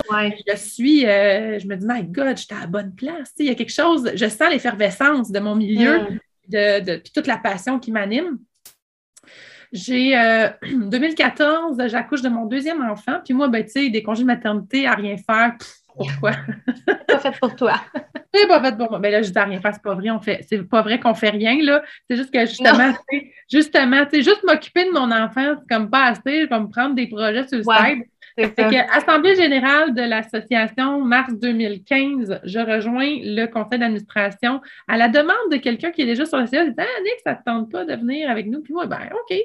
Je suis, euh, je me dis, my God, j'étais à la bonne place. Il y a quelque chose, je sens l'effervescence de mon milieu. Mm de, puis toute la passion qui m'anime. J'ai 2014, euh, <clears throat> j'accouche de mon deuxième enfant. Puis moi, ben, tu sais, des congés de maternité à rien faire. pourquoi? <laughs> pas fait pour toi. <laughs> c'est pas fait pour moi. Mais ben là, je dis à rien faire, c'est pas vrai. On fait, c'est pas vrai qu'on fait rien, là. C'est juste que justement, justement, tu juste m'occuper de mon enfant, c'est comme pas assez. Je vais me prendre des projets sur le site Assemblée générale de l'association mars 2015, je rejoins le conseil d'administration à la demande de quelqu'un qui est déjà sur la CA. Ah, Nick, ça ne te tente pas de venir avec nous? Puis moi, ben, OK.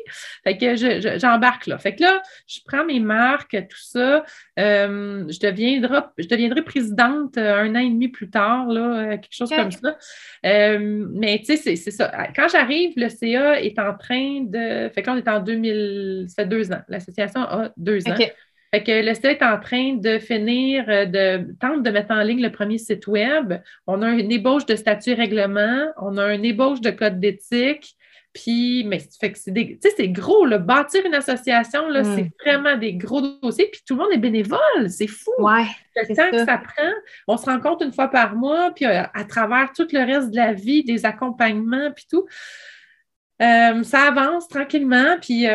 Fait que j'embarque là. Fait que là, je prends mes marques, tout ça. Euh, je, deviendrai, je deviendrai présidente euh, un an et demi plus tard, là, euh, quelque chose comme ça. mais tu sais, c'est ça. Quand j'arrive, le CA est en train de. Fait que là, on est en 2000. Ça fait deux ans. L'association a deux ans. Fait que le site est en train de finir, euh, de tente de mettre en ligne le premier site web. On a une ébauche de statut règlement, on a une ébauche de code d'éthique. Puis, mais fait que c'est c'est gros, le bâtir une association, là, c'est mm. vraiment des gros dossiers. Puis tout le monde est bénévole, c'est fou. Ouais, le temps que ça prend, on se rencontre une fois par mois, puis euh, à, travers tout le reste de la vie, des accompagnements, puis tout. Euh, ça avance tranquillement, puis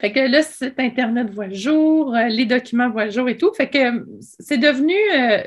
fait que là, cet Internet voit le jour, euh, les documents voient le jour et tout. Fait que c'est devenu, euh,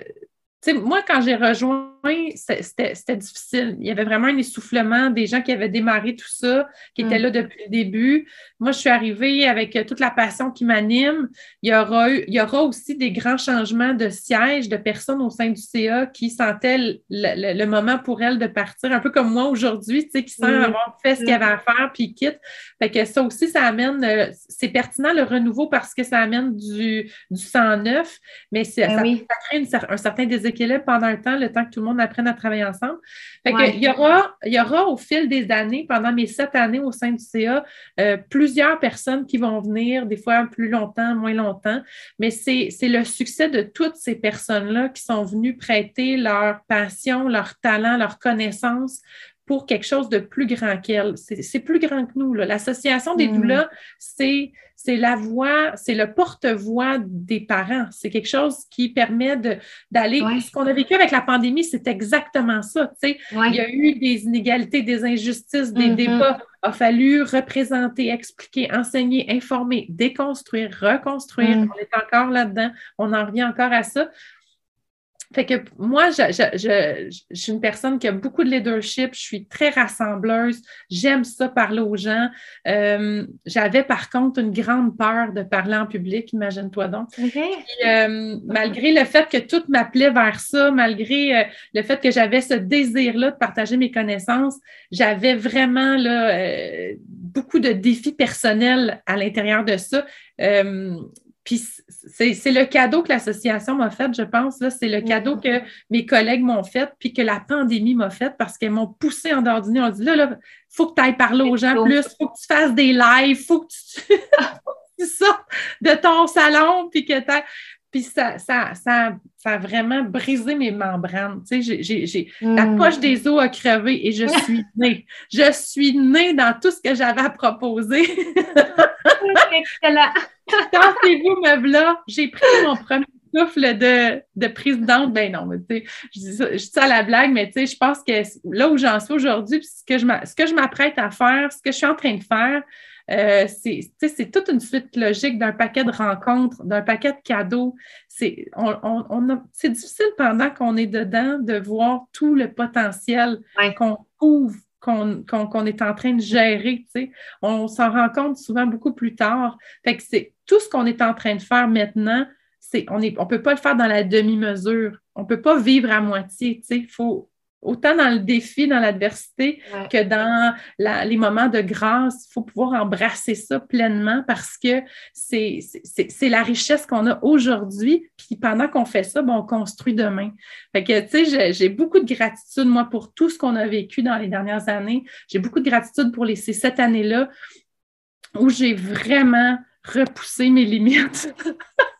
moi, quand j'ai rejoint c'était difficile. Il y avait vraiment un essoufflement des gens qui avaient démarré tout ça, qui étaient mm. là depuis le début. Moi, je suis arrivée avec euh, toute la passion qui m'anime. Il, y aura il y aura aussi des grands changements de siège de personnes au sein du CA qui sentaient le, moment pour elles de partir, un peu comme moi aujourd'hui, qui sentent mm. avoir fait ce qu'il y avait à faire puis quittent. Fait que ça aussi, ça amène, euh, c'est pertinent le renouveau parce que ça amène du, du sang neuf, mais ben ça, crée un certain déséquilibre pendant un temps, le temps que tout le monde on apprenne à travailler ensemble. il, y aura, il y aura au fil des années, pendant mes sept années au sein du CA, euh, plusieurs personnes qui vont venir, des fois plus longtemps, moins longtemps, mais c'est le succès de toutes ces personnes-là qui sont venues prêter leur passion, leur talent, leur connaissance pour quelque chose de plus grand qu'elle. C'est plus grand que nous. L'association des mm. doulas, c'est c'est la voix, c'est le porte-voix des parents. C'est quelque chose qui permet d'aller. Ce qu'on a vécu avec la pandémie, c'est exactement ça. Il y a eu des inégalités, des injustices, des mm-hmm. débats. Il a fallu représenter, expliquer, enseigner, informer, déconstruire, reconstruire. Mm. On est encore là-dedans. On en revient encore à ça. Fait que moi, je, je, je, suis une personne qui a beaucoup de leadership, je suis très rassembleuse, j'aime ça parler aux gens. Euh, j'avais par contre une grande peur de parler en public, imagine-toi donc. Euh, malgré le fait que tout m'appelait vers ça, malgré euh, le fait que j'avais ce désir-là de partager mes connaissances, j'avais vraiment là, beaucoup de défis personnels à l'intérieur de ça. Puis c'est le cadeau que l'association m'a fait, je pense. C'est le cadeau que mes collègues m'ont fait, puis que la pandémie m'a fait parce qu'elles m'ont poussé en dehors du nez. On dit là, il faut que tu ailles parler aux gens plus, il faut que tu fasses des lives, il <laughs> faut que tu, sortes de ton salon, puis que tu puis ça, ça, ça, ça, a vraiment brisé mes membranes. Tu sais, j'ai, la hmm. poche des os a crevé et je <laughs> suis née. Je suis née dans tout ce que j'avais à proposer. Excellent. <laughs> Pensez-vous, me là, j'ai pris mon premier souffle de, de présidente? Ben non, mais tu sais, je dis, ça, je dis ça à la blague, mais tu sais, je pense que là où j'en suis aujourd'hui, ce que je m'apprête à faire, ce que je suis en train de faire, Euh, c'est toute une suite logique d'un paquet de rencontres, d'un paquet de cadeaux. C'est on, difficile pendant qu'on est dedans de voir tout le potentiel qu'on ouvre qu'on est en train de gérer. On s'en rend compte souvent beaucoup plus tard. Fait que c'est tout ce qu'on est en train de faire maintenant, on ne on peut pas le faire dans la demi-mesure. On ne peut pas vivre à moitié. Il faut, autant dans le défi, dans l'adversité, que dans les moments de grâce, il faut pouvoir embrasser ça pleinement parce que c'est la richesse qu'on a aujourd'hui. Puis pendant qu'on fait ça, ben, on construit demain. Fait que, tu sais, j'ai beaucoup de gratitude, moi, pour tout ce qu'on a vécu dans les dernières années. J'ai beaucoup de gratitude pour les, ces sept années-là où j'ai vraiment repoussé mes limites. <laughs>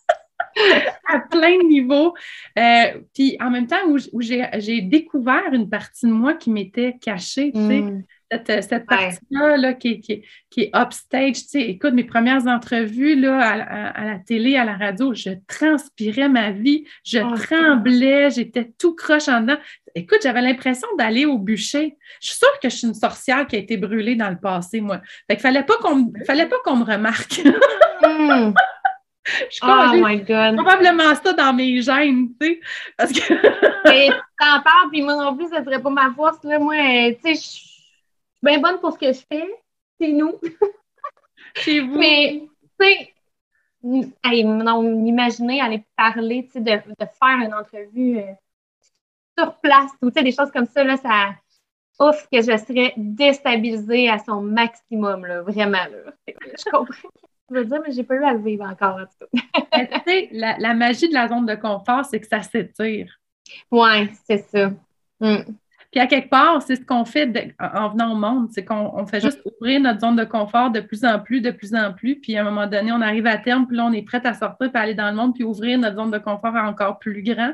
<laughs> à plein de niveaux. Euh, puis en même temps, où, j'ai découvert une partie de moi qui m'était cachée, tu sais. Mm. Cette, partie-là là, qui, qui, qui, est upstage. Tu sais, écoute, mes premières entrevues là, à, la télé, à la radio, je transpirais ma vie, je ah, tremblais, j'étais tout croche en dedans. Écoute, j'avais l'impression d'aller au bûcher. Je suis sûre que je suis une sorcière qui a été brûlée dans le passé, moi. Fait qu'il fallait pas qu'on fallait pas qu'on me remarque. Mm. <laughs> Je oh my God. Probablement ça dans mes gènes, tu sais. Parce que. <laughs> Et t'en parles, puis moi non plus, ça serait pas ma force. Là. Moi, tu sais, je suis bien bonne pour ce que je fais. C'est nous. <laughs> Chez vous. Mais, tu sais, hey, non, imaginer aller parler, tu sais, de, de, faire une entrevue euh, sur place, ou tu sais, des choses comme ça, là, ça. Ouf, que je serais déstabilisée à son maximum, là, vraiment. Là. <laughs> Je comprends je veux dire, mais j'ai pas eu à le vivre encore, en tout <laughs> tu sais, la, magie de la zone de confort, c'est que ça s'étire. Oui, c'est ça. Hmm. Puis à quelque part, c'est ce qu'on fait en venant au monde, c'est qu'on fait juste ouvrir notre zone de confort de plus en plus, de plus en plus. Puis à un moment donné, on arrive à terme, puis là, on est prêt à sortir, puis aller dans le monde, puis ouvrir notre zone de confort encore plus grand.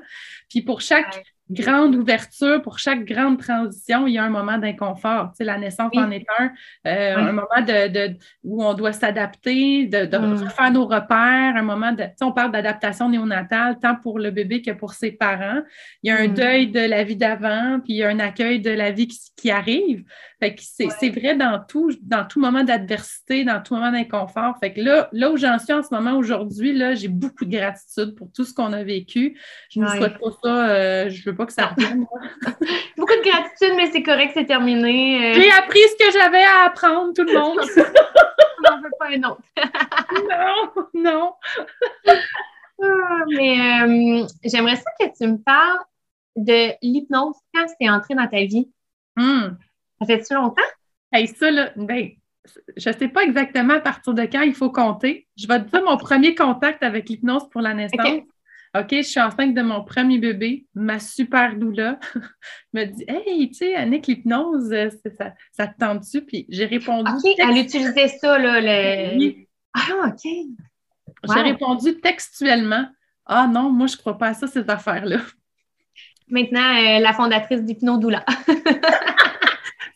Puis pour chaque grande ouverture, pour chaque grande transition, il y a un moment d'inconfort. Tu sais, la naissance en est un, euh, un moment de, où on doit s'adapter, de, de mm. refaire nos repères, un moment de, tu sais, on parle d'adaptation néonatale, tant pour le bébé que pour ses parents. Il y a un mm. deuil de la vie d'avant, puis il y a un accueil de la vie qui, arrive. Fait que c'est vrai dans tout, dans tout moment d'adversité, dans tout moment d'inconfort. Fait que là, là où j'en suis en ce moment aujourd'hui, là, j'ai beaucoup de gratitude pour tout ce qu'on a vécu. Je ne souhaite pas ça, euh, je veux pas que ça revienne. <laughs> Beaucoup de gratitude, mais c'est correct, c'est terminé. Euh. J'ai appris ce que j'avais à apprendre, tout le <laughs> monde. On n'en veut pas un autre. <laughs> non, non. Ah, mais euh, j'aimerais ça que tu me parles de l'hypnose quand c'est entré dans ta vie. Hmm. Ça fait-tu longtemps? Hey, ça, là, ben, je ne sais pas exactement à partir de quand il faut compter. Je vais te dire mon premier contact avec l'hypnose pour la naissance. OK, je suis enceinte de mon premier bébé, ma super doula <laughs> me dit Hey, tu sais, Annick, l'hypnose, euh, ça, ça te tente-tu? Puis j'ai répondu. OK, elle utilisait ça, là. Le... Oui. Ah, OK. J'ai répondu textuellement Ah non, moi, je ne crois pas à ça, ces affaires-là. Maintenant, euh, la fondatrice d'Hypnodoula. <laughs>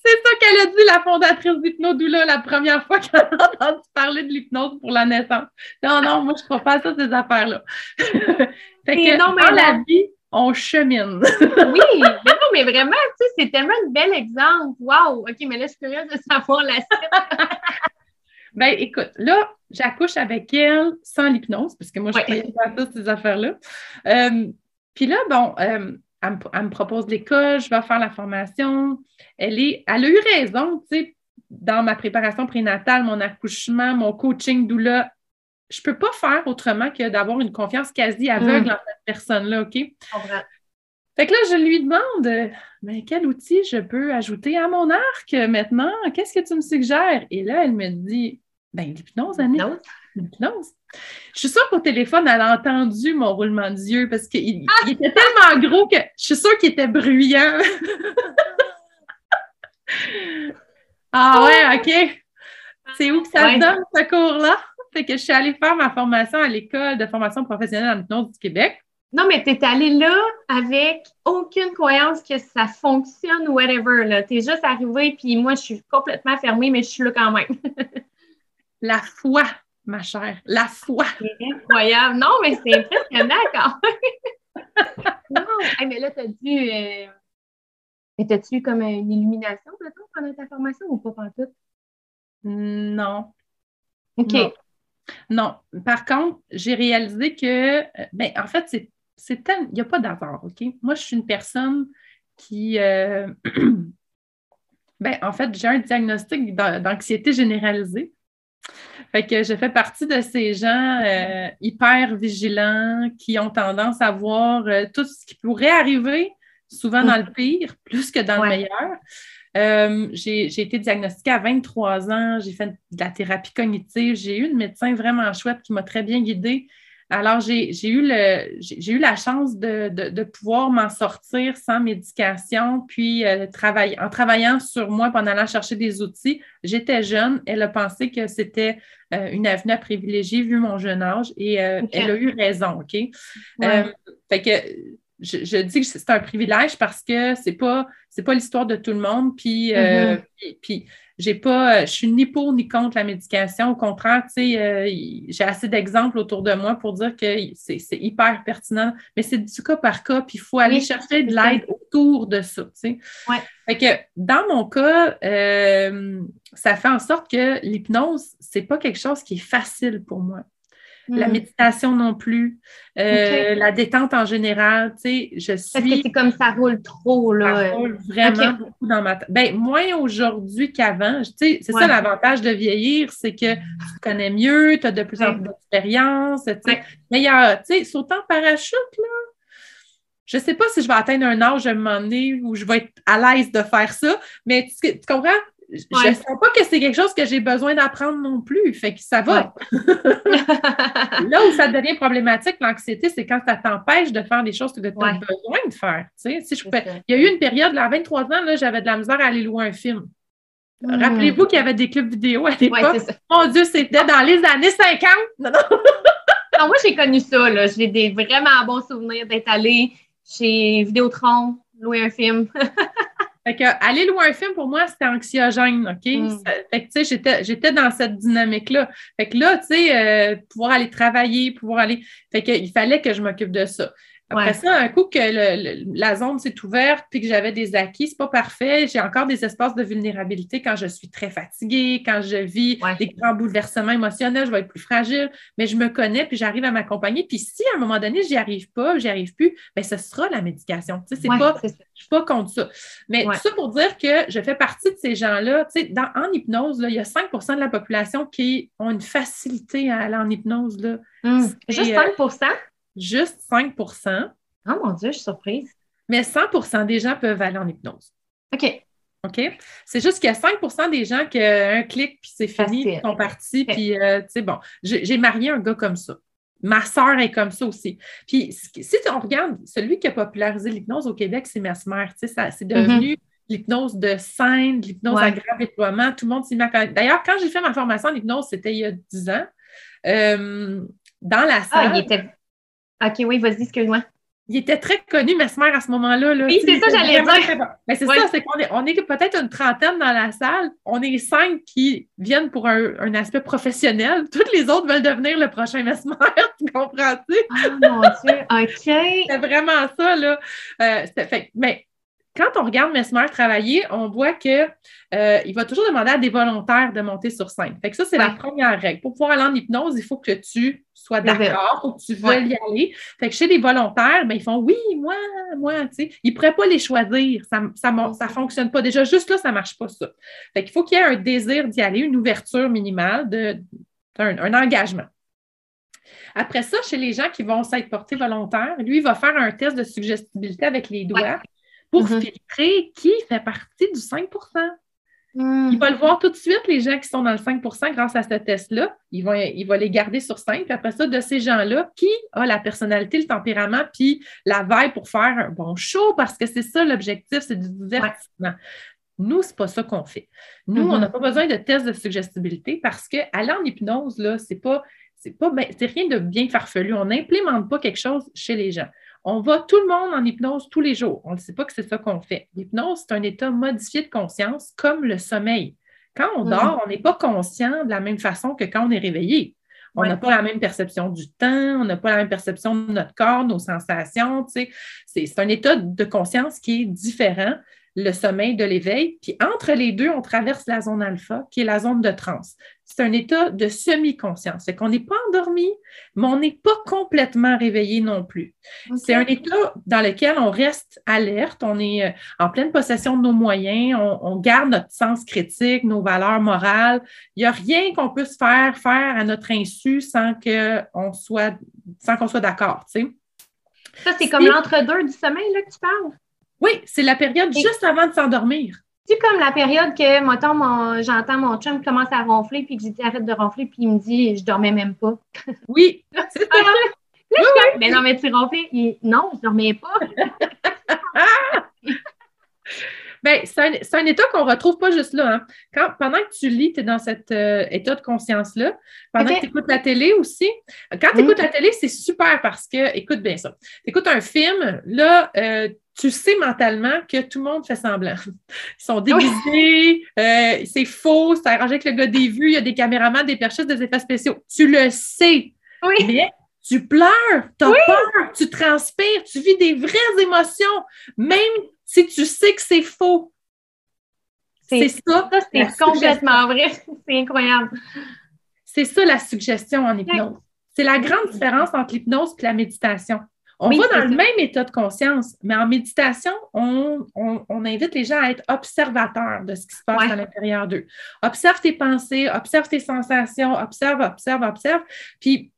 C'est ça qu'elle a dit, la fondatrice d'Hypnodoula, la première fois qu'elle a entendu parler de l'hypnose pour la naissance. Non, non, moi, je ne crois pas à ça, ces affaires-là. <laughs> fait que non, mais dans la vie, on chemine. <laughs> oui, mais non, mais vraiment, tu sais, c'est tellement un bel exemple. Wow! OK, mais là, je suis curieuse de savoir la suite. <laughs> ben, écoute, là, j'accouche avec elle sans l'hypnose, parce que moi, je ne croyais pas à ça, ces affaires-là. Euh, puis là, bon, euh, elle me, propose l'école, je vais faire la formation. Elle, est, elle a eu raison, tu sais, dans ma préparation prénatale, mon accouchement, mon coaching doula. Je ne peux pas faire autrement que d'avoir une confiance quasi aveugle mm. en cette personne-là, OK? Fait que là, je lui demande, mais quel outil je peux ajouter à mon arc maintenant? Qu'est-ce que tu me suggères? Et là, elle me dit, ben, l'hypnose, Annie. L'hypnose. Je suis sûre qu'au téléphone, elle a entendu mon roulement d'yeux parce qu'il ah! était tellement gros que je suis sûre qu'il était bruyant. <laughs> ah ouais, OK. C'est où que ça donne, ce cours-là? Fait que je suis allée faire ma formation à l'école de formation professionnelle en hypnose du Québec. Non, mais tu es allée là avec aucune croyance que ça fonctionne ou whatever. Tu es juste arrivée, puis moi, je suis complètement fermée, mais je suis là quand même. <laughs> La foi ma chère. La foi. C'est incroyable. Non, mais c'est impressionnant quand même. <laughs> non, mais là, tu as dû. Euh... Mais as-tu comme une illumination, peut-être, pendant ta formation ou pas tout? Non. OK. Non. Par contre, j'ai réalisé que, euh, ben, en fait, c'est, c'est il n'y a pas d'hasard, OK? Moi, je suis une personne qui, euh, <clears throat> ben, en fait, j'ai un diagnostic d'anxiété généralisée. Fait que je fais partie de ces gens euh, hyper vigilants qui ont tendance à voir tout ce qui pourrait arriver, souvent dans le <laughs> pire, plus que dans le meilleur. Euh, j'ai été diagnostiquée à 23 ans, j'ai fait de la thérapie cognitive, j'ai eu une médecin vraiment chouette qui m'a très bien guidée. Alors, j'ai eu, eu la chance de, pouvoir m'en sortir sans médication, puis euh, en travaillant sur moi, en allant chercher des outils. J'étais jeune, elle a pensé que c'était euh, une avenue à privilégier vu mon jeune âge et elle a eu raison, OK? fait que je, dis que c'est un privilège parce que c'est pas c'est pas l'histoire de tout le monde. Puis, euh, mm-hmm. puis, j'ai pas, je suis ni pour ni contre la médication. Au contraire, tu sais, euh, j'ai assez d'exemples autour de moi pour dire que c'est hyper pertinent, mais c'est du cas par cas, puis il faut aller chercher de l'aide autour de ça. Tu sais. Fait que dans mon cas, euh, ça fait en sorte que l'hypnose, c'est pas quelque chose qui est facile pour moi la hmm. méditation non plus, euh, la détente en général, tu sais, je suis... Parce que c'est comme ça roule trop, là. Ça roule vraiment beaucoup dans ma tête. Ben, moins aujourd'hui qu'avant, tu sais, c'est ça l'avantage de vieillir, c'est que tu connais mieux, tu as de plus en plus d'expérience, tu sais. Mais il y a, tu sais, sautant en parachute, là, je ne sais pas si je vais atteindre un âge à un moment donné où je vais être à l'aise de faire ça, mais tu comprends? Je ne sens pas que c'est quelque chose que j'ai besoin d'apprendre non plus. Fait que ça va. <laughs> là où ça devient problématique, l'anxiété, c'est quand ça t'empêche de faire des choses que tu as besoin de faire. Si je Il y a eu une période, là, à 23 ans, j'avais de la misère à aller louer un film. Hmm. Rappelez-vous qu'il y avait des clubs vidéo à l'époque. Mon Dieu, c'était dans les années 50. Non, <laughs> non. moi, j'ai connu ça. J'ai des vraiment bons souvenirs d'être allée chez Vidéotron, louer un film. <laughs> Fait que aller louer un film, pour moi, c'était anxiogène, OK? Mm. fait que, tu sais, j'étais dans cette dynamique-là. Fait que là, tu sais, euh, pouvoir aller travailler, pouvoir aller... Fait qu'il fallait que je m'occupe de ça. Après ça, un coup que la zone s'est ouverte puis que j'avais des acquis, c'est pas parfait. J'ai encore des espaces de vulnérabilité quand je suis très fatiguée, quand je vis des grands bouleversements émotionnels, je vais être plus fragile, mais je me connais puis j'arrive à m'accompagner. Puis si à un moment donné, j'y arrive pas, j'y arrive plus, bien, ce sera la médication. Tu sais, c'est pas, je suis pas contre ça. Mais tout ça pour dire que je fais partie de ces gens-là. Tu sais, en hypnose, là, il y a 5% de la population qui ont une facilité à aller en hypnose. Là. Hum. Juste 5 juste 5% Oh mon Dieu, je suis surprise. Mais 100% des gens peuvent aller en hypnose. OK. OK? C'est juste qu'il y a 5% des gens qui un clic, puis c'est fini, ils sont partis. Puis, euh, tu sais, bon, j'ai marié un gars comme ça. Ma soeur est comme ça aussi. Puis, si on regarde, celui qui a popularisé l'hypnose au Québec, c'est Mesmer. Tu sais, c'est devenu mm-hmm. l'hypnose de scène, l'hypnose à grave déploiement. Tout le monde s'y met D'ailleurs, quand j'ai fait ma formation en hypnose, c'était il y a 10 ans. Euh, dans la salle. Ah, il était OK, oui, vas-y, excuse-moi. Il était très connu, Mesmer, à ce moment-là. Là. Oui, c'est ça, j'allais dire. Mais c'est ça, c'est qu'on est, on est peut-être une trentaine dans la salle. On est cinq qui viennent pour un, aspect professionnel. Toutes les autres veulent devenir le prochain Mesmer, <laughs> tu comprends-tu? Oh mon Dieu, OK. c'est vraiment ça, là. Euh, fait, mais quand on regarde Mesmer travailler, on voit qu'il euh, va toujours demander à des volontaires de monter sur scène. Fait que ça, c'est la première règle. Pour pouvoir aller en hypnose, il faut que tu sois d'accord, il faut que tu veuilles y aller. Fait que chez les volontaires, ben, ils font oui, moi, moi, tu sais. Ils ne pourraient pas les choisir. Ça ne ça, fonctionne pas. Déjà, juste là, ça ne marche pas, ça. Fait qu'il faut qu'il y ait un désir d'y aller, une ouverture minimale, de, un, engagement. Après ça, chez les gens qui vont s'être portés volontaires, lui, il va faire un test de suggestibilité avec les doigts pour mm-hmm. filtrer qui fait partie du 5 mm. Il va le voir tout de suite, les gens qui sont dans le 5% grâce à ce test-là. Il va, il va les garder sur 5. Puis après ça, de ces gens-là, qui a la personnalité, le tempérament, puis la veille pour faire un bon show, parce que c'est ça l'objectif, c'est du divertissement. Nous, ce n'est pas ça qu'on fait. Nous, on mm-hmm. n'a pas besoin de test de suggestibilité parce qu'aller en hypnose, là, c'est pas, c'est pas, ben, c'est rien de bien farfelu. On n'implémente pas quelque chose chez les gens. On va tout le monde en hypnose tous les jours. On ne sait pas que c'est ça qu'on fait. L'hypnose, c'est un état modifié de conscience comme le sommeil. Quand on mm. dort, on n'est pas conscient de la même façon que quand on est réveillé. On n'a pas la même perception du temps, on n'a pas la même perception de notre corps, nos sensations. C'est un état de conscience qui est différent. Le sommeil de l'éveil. Puis entre les deux, on traverse la zone alpha, qui est la zone de transe. C'est un état de semi-conscience. C'est qu'on n'est pas endormi, mais on n'est pas complètement réveillé non plus. C'est un état dans lequel on reste alerte, on est euh, en pleine possession de nos moyens, on, garde notre sens critique, nos valeurs morales. Il n'y a rien qu'on puisse faire faire à notre insu sans qu'on soit, sans qu'on soit d'accord. Ça, c'est comme l'entre-deux du sommeil là, que tu parles? Oui, c'est la période juste avant de s'endormir. C'est comme la période que, mettons, j'entends mon chum commence à ronfler, puis que j'ai dit arrête de ronfler, puis il me dit je dormais même pas. <laughs> Oui, c'est ça. Là, je mais non, mais tu ronflais. non, je dormais pas. <laughs> Bien, c'est un, état qu'on ne retrouve pas juste là. Hein. Quand, pendant que tu lis, tu es dans cet euh, état de conscience-là. Pendant que tu écoutes la télé aussi. Quand tu écoutes la télé, c'est super parce que, écoute bien ça, tu écoutes un film, là, euh, tu sais mentalement que tout le monde fait semblant. Ils sont déguisés, euh, c'est faux, c'est arrangé avec le gars des vues, il y a des caméramans, des perchistes, des effets spéciaux. Tu le sais. Oui. Mais tu pleures, tu as peur, tu transpires, tu vis des vraies émotions, même si tu sais que c'est faux. C'est ça. c'est complètement vrai. <laughs> C'est incroyable. C'est ça la suggestion en hypnose. C'est la grande différence entre l'hypnose et la méditation. On va dans le même état de conscience, mais en méditation, on, invite les gens à être observateurs de ce qui se passe à l'intérieur d'eux. Observe tes pensées, observe tes sensations, observe, observe, observe. Puis,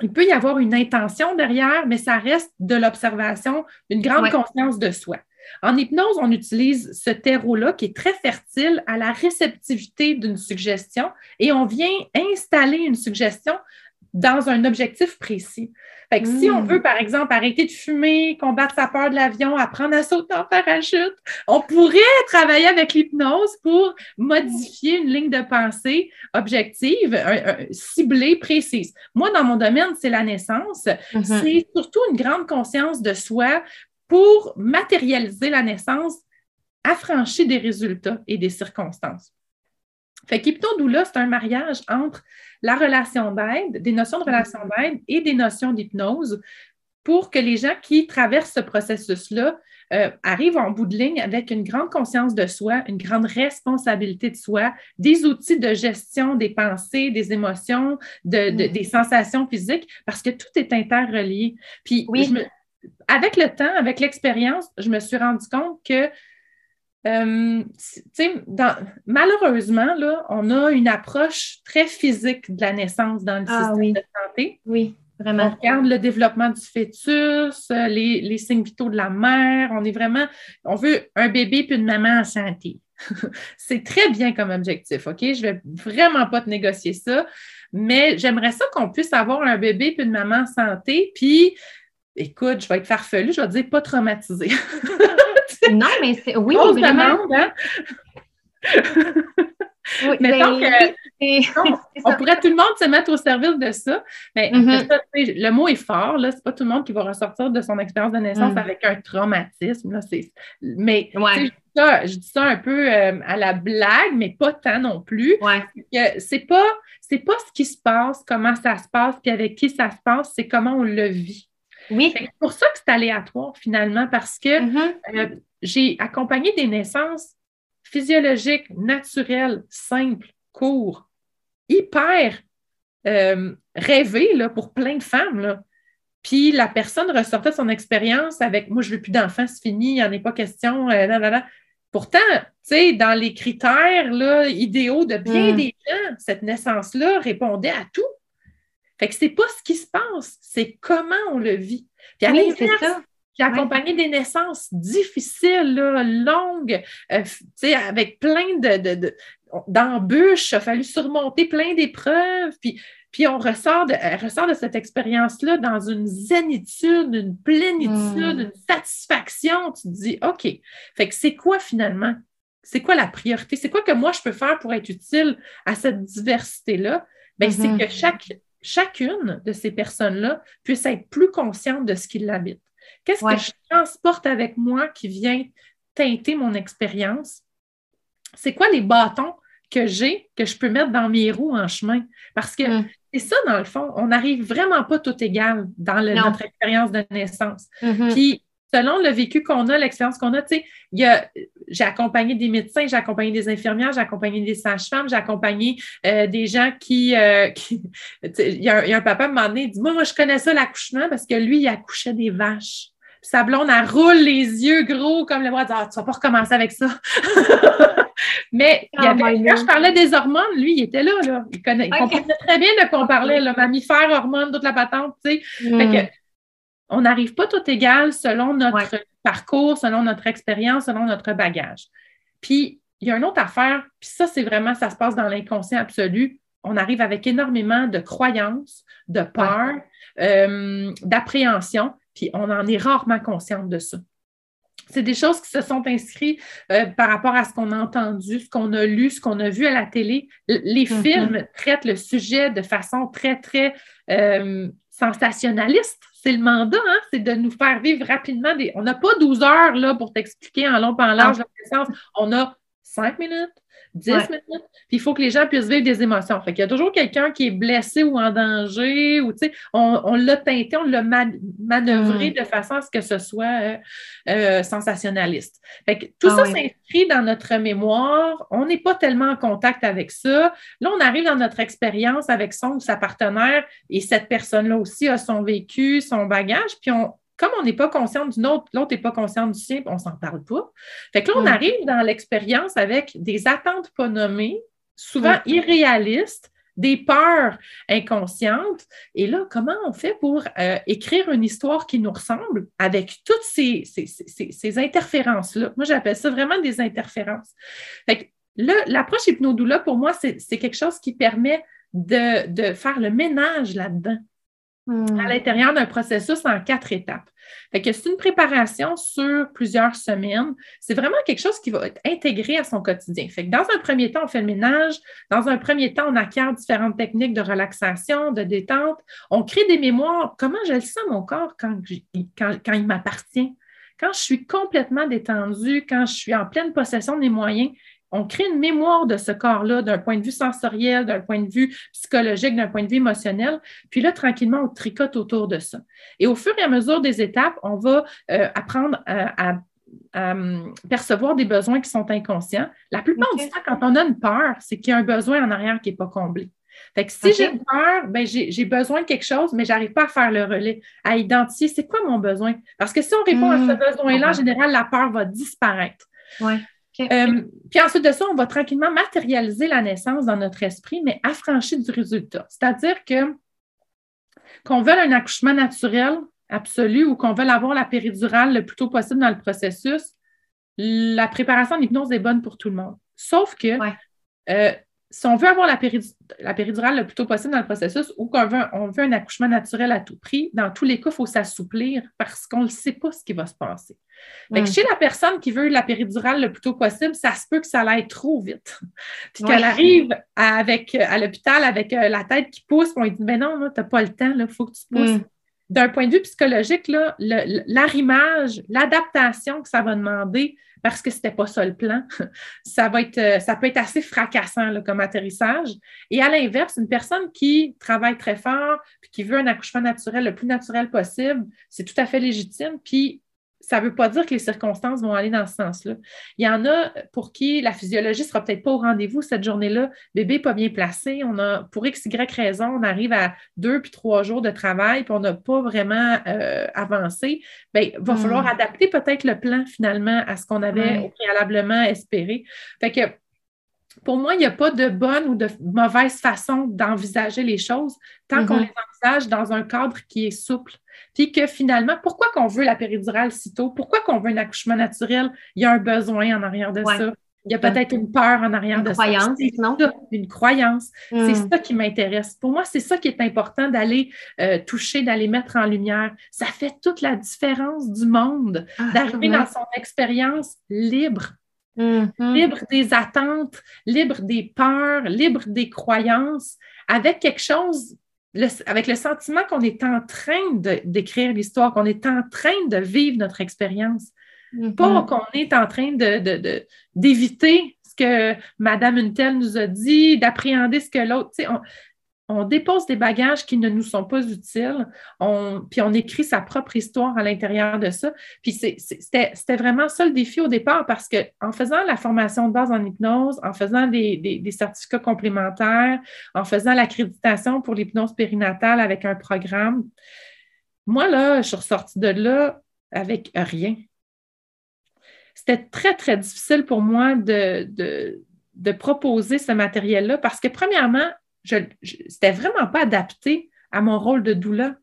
il peut y avoir une intention derrière, mais ça reste de l'observation, une grande conscience de soi. En hypnose, on utilise ce terreau-là qui est très fertile à la réceptivité d'une suggestion et on vient installer une suggestion dans un objectif précis. Fait que si on hmm. veut, par exemple, arrêter de fumer, combattre sa peur de l'avion, apprendre à sauter en parachute, on pourrait travailler avec l'hypnose pour modifier une ligne de pensée objective, ciblée, précise. Moi, dans mon domaine, c'est la naissance. Mm-hmm. C'est surtout une grande conscience de soi pour matérialiser la naissance affranchie des résultats et des circonstances. Fait qu'hypnodoula, c'est un mariage entre la relation d'aide, des notions de relation d'aide et des notions d'hypnose pour que les gens qui traversent ce processus-là euh, arrivent en bout de ligne avec une grande conscience de soi, une grande responsabilité de soi, des outils de gestion des pensées, des émotions, de, mm. des sensations physiques, parce que tout est interrelié. Puis, avec le temps, avec l'expérience, je me suis rendu compte que euh, malheureusement, là, on a une approche très physique de la naissance dans le ah système de santé. Oui, vraiment. On regarde le développement du fœtus, les, signes vitaux de la mère. On est vraiment, on veut un bébé puis une maman en santé. <laughs> C'est très bien comme objectif, OK? Je ne vais vraiment pas te négocier ça, mais j'aimerais ça qu'on puisse avoir un bébé puis une maman en santé, puis écoute, je vais être farfelu, je vais te dire pas traumatisé. <laughs> non, mais c'est. Oui, on vraiment. Hein? oui, <laughs> Mettons ben, que, <laughs> on, pourrait tout le monde se mettre au service de ça. Mais mm-hmm. le mot est fort, là. C'est pas tout le monde qui va ressortir de son expérience de naissance mm. avec un traumatisme. Là. Mais je, dis ça, un peu euh, à la blague, mais pas tant non plus. C'est pas, pas ce qui se passe, comment ça se passe, puis avec qui ça se passe, c'est comment on le vit. Oui. C'est pour ça que c'est aléatoire finalement, parce que mm-hmm. euh, j'ai accompagné des naissances physiologiques, naturelles, simples, courtes, hyper euh, rêvées là, pour plein de femmes. Là. Puis la personne ressortait de son expérience avec Moi, je veux plus d'enfants, c'est fini, il n'y en a pas question. Euh, Pourtant, tu sais, dans les critères là, idéaux de bien mm. des gens, cette naissance-là répondait à tout. Fait que c'est pas ce qui se passe, c'est comment on le vit. Puis oui, c'est ça. J'ai accompagné des naissances difficiles, longues, euh, avec plein de, d'embûches. Il a fallu surmonter plein d'épreuves. Puis, puis on ressort de, ressort de cette expérience-là dans une zénitude, une plénitude, hmm. une satisfaction. Tu te dis, OK, fait que c'est quoi finalement? C'est quoi la priorité? C'est quoi que moi je peux faire pour être utile à cette diversité-là? Bien, c'est mm-hmm. que chaque chacune de ces personnes-là puisse être plus consciente de ce qui l'habite. Qu'est-ce que je transporte avec moi qui vient teinter mon expérience? C'est quoi les bâtons que j'ai que je peux mettre dans mes roues en chemin? Parce que mm. c'est ça, dans le fond, on n'arrive vraiment pas tout égal dans notre expérience de naissance. Mm-hmm. Puis, selon le vécu qu'on a, l'expérience qu'on a, tu sais, j'ai accompagné des médecins, j'ai accompagné des infirmières, j'ai accompagné des sages-femmes, j'ai accompagné euh, des gens qui, euh, <laughs> il, y a un, papa à un moment donné, il dit, moi, moi, je connais ça, l'accouchement, parce que lui, il accouchait des vaches. Puis sa blonde, elle roule les yeux gros comme le bras, elle dit, ah, tu vas pas recommencer avec ça. <laughs> Mais il y avait, quand je parlais des hormones, lui, il était là, là. Il, connaît, comprenait très bien de quoi on parlait, le mammifère, hormones, toute la patente, tu sais. Hmm on n'arrive pas tout égal selon notre parcours, selon notre expérience, selon notre bagage. Puis, il y a une autre affaire, puis ça, c'est vraiment, ça se passe dans l'inconscient absolu. On arrive avec énormément de croyances, de peur, euh, d'appréhension, puis on en est rarement consciente de ça. C'est des choses qui se sont inscrites euh, par rapport à ce qu'on a entendu, ce qu'on a lu, ce qu'on a vu à la télé. Les mm-hmm. films traitent le sujet de façon très, très euh, sensationnaliste. C'est le mandat, hein? c'est de nous faire vivre rapidement. Des... On n'a pas 12 heures là, pour t'expliquer en long en large la. On a 5 minutes, 10 minutes. Puis il faut que les gens puissent vivre des émotions. Fait qu'il y a toujours quelqu'un qui est blessé ou en danger, ou tu sais, on, l'a teinté, on l'a manœuvré mm. de façon à ce que ce soit euh, euh, sensationnaliste. Fait que tout ah ça s'inscrit dans notre mémoire. On n'est pas tellement en contact avec ça. Là, on arrive dans notre expérience avec son ou sa partenaire et cette personne-là aussi a son vécu, son bagage, puis on, comme on n'est pas conscient d'une autre, l'autre n'est pas conscient du sien, on s'en parle pas. Fait que là, on mm. arrive dans l'expérience avec des attentes pas nommées, souvent irréalistes, des peurs inconscientes. Et là, comment on fait pour euh, écrire une histoire qui nous ressemble avec toutes ces, ces, interférences-là? Moi, j'appelle ça vraiment des interférences. Fait que l'approche hypnodoula, pour moi, c'est quelque chose qui permet de, de faire le ménage là-dedans à hmm. l'intérieur d'un processus en quatre étapes. C'est une préparation sur plusieurs semaines. C'est vraiment quelque chose qui va être intégré à son quotidien. Fait dans un premier temps, on fait le ménage. Dans un premier temps, on acquiert différentes techniques de relaxation, de détente. On crée des mémoires. Comment je le sens mon corps quand, quand il m'appartient? Quand je suis complètement détendue, quand je suis en pleine possession des moyens, on crée une mémoire de ce corps-là d'un point de vue sensoriel, d'un point de vue psychologique, d'un point de vue émotionnel. Puis là, tranquillement, on tricote autour de ça. Et au fur et à mesure des étapes, on va euh, apprendre à, hum, percevoir des besoins qui sont inconscients. La plupart du temps, quand on a une peur, c'est qu'il y a un besoin en arrière qui n'est pas comblé. Fait que si j'ai peur, ben j'ai besoin de quelque chose, mais je n'arrive pas à faire le relais, à identifier c'est quoi mon besoin. Parce que si on répond à ce hmm. besoin-là, en général, la peur va disparaître. Ouais. Euh, puis ensuite de ça, on va tranquillement matérialiser la naissance dans notre esprit, mais affranchi du résultat. C'est-à-dire que qu'on veuille un accouchement naturel absolu ou qu'on veuille avoir la péridurale le plus tôt possible dans le processus, la préparation en hypnose est bonne pour tout le monde. Sauf que euh, si on veut avoir la, péridurale le plus tôt possible dans le processus ou qu'on veut, on veut un accouchement naturel à tout prix, dans tous les cas, il faut s'assouplir parce qu'on ne sait pas ce qui va se passer. Hmm. chez la personne qui veut la péridurale le plus tôt possible, ça se peut que ça aille trop vite. <laughs> Puis qu'elle arrive avec, à l'hôpital avec euh, la tête qui pousse, on lui dit Mais non, tu n'as pas le temps, il faut que tu pousses. Hmm. D'un point de vue psychologique, l'arrimage, l'adaptation que ça va demander, parce que ce n'était pas ça le plan, <laughs> ça, va être, euh, ça peut être assez fracassant comme atterrissage. Et à l'inverse, une personne qui travaille très fort puis qui veut un accouchement naturel le plus naturel possible, c'est tout à fait légitime. Puis ça ne veut pas dire que les circonstances vont aller dans ce sens-là. Il y en a pour qui la physiologie ne sera peut-être pas au rendez-vous cette journée-là, bébé pas bien placé, on a, pour X, Y raison, on arrive à deux puis trois jours de travail, puis on n'a pas vraiment euh, avancé. Bien, il va hmm. falloir adapter peut-être le plan finalement à ce qu'on avait préalablement espéré. Fait que pour moi, il n'y a pas de bonne ou de mauvaise façon d'envisager les choses tant qu'on mm-hmm. les envisage dans un cadre qui est souple. Puis que finalement, pourquoi qu'on veut la péridurale si tôt? Pourquoi qu'on veut un accouchement naturel? Il y a un besoin en arrière de ça. Il y a peut-être une peur en arrière de croyance, ça. Non? une croyance. C'est mm. ça qui m'intéresse. Pour moi, c'est ça qui est important d'aller euh, toucher, d'aller mettre en lumière. Ça fait toute la différence du monde, ah, d'arriver dans son expérience libre, Mm-hmm. libre des attentes, libre des peurs, libre des croyances, avec quelque chose, avec le sentiment qu'on est en train d'écrire l'histoire, qu'on est en train de vivre notre expérience. Mm-hmm. Pas qu'on est en train d'éviter de, ce que Madame Untel nous a dit, d'appréhender ce que l'autre. On dépose des bagages qui ne nous sont pas utiles, puis on écrit sa propre histoire à l'intérieur de ça. Puis c'était vraiment ça le défi au départ parce qu'en faisant la formation de base en hypnose, en faisant des, certificats complémentaires, en faisant l'accréditation pour l'hypnose périnatale avec un programme, moi, là, je suis ressortie de là avec rien. C'était très, très difficile pour moi de proposer ce matériel-là parce que, premièrement, je, c'était vraiment pas adapté à mon rôle de doula.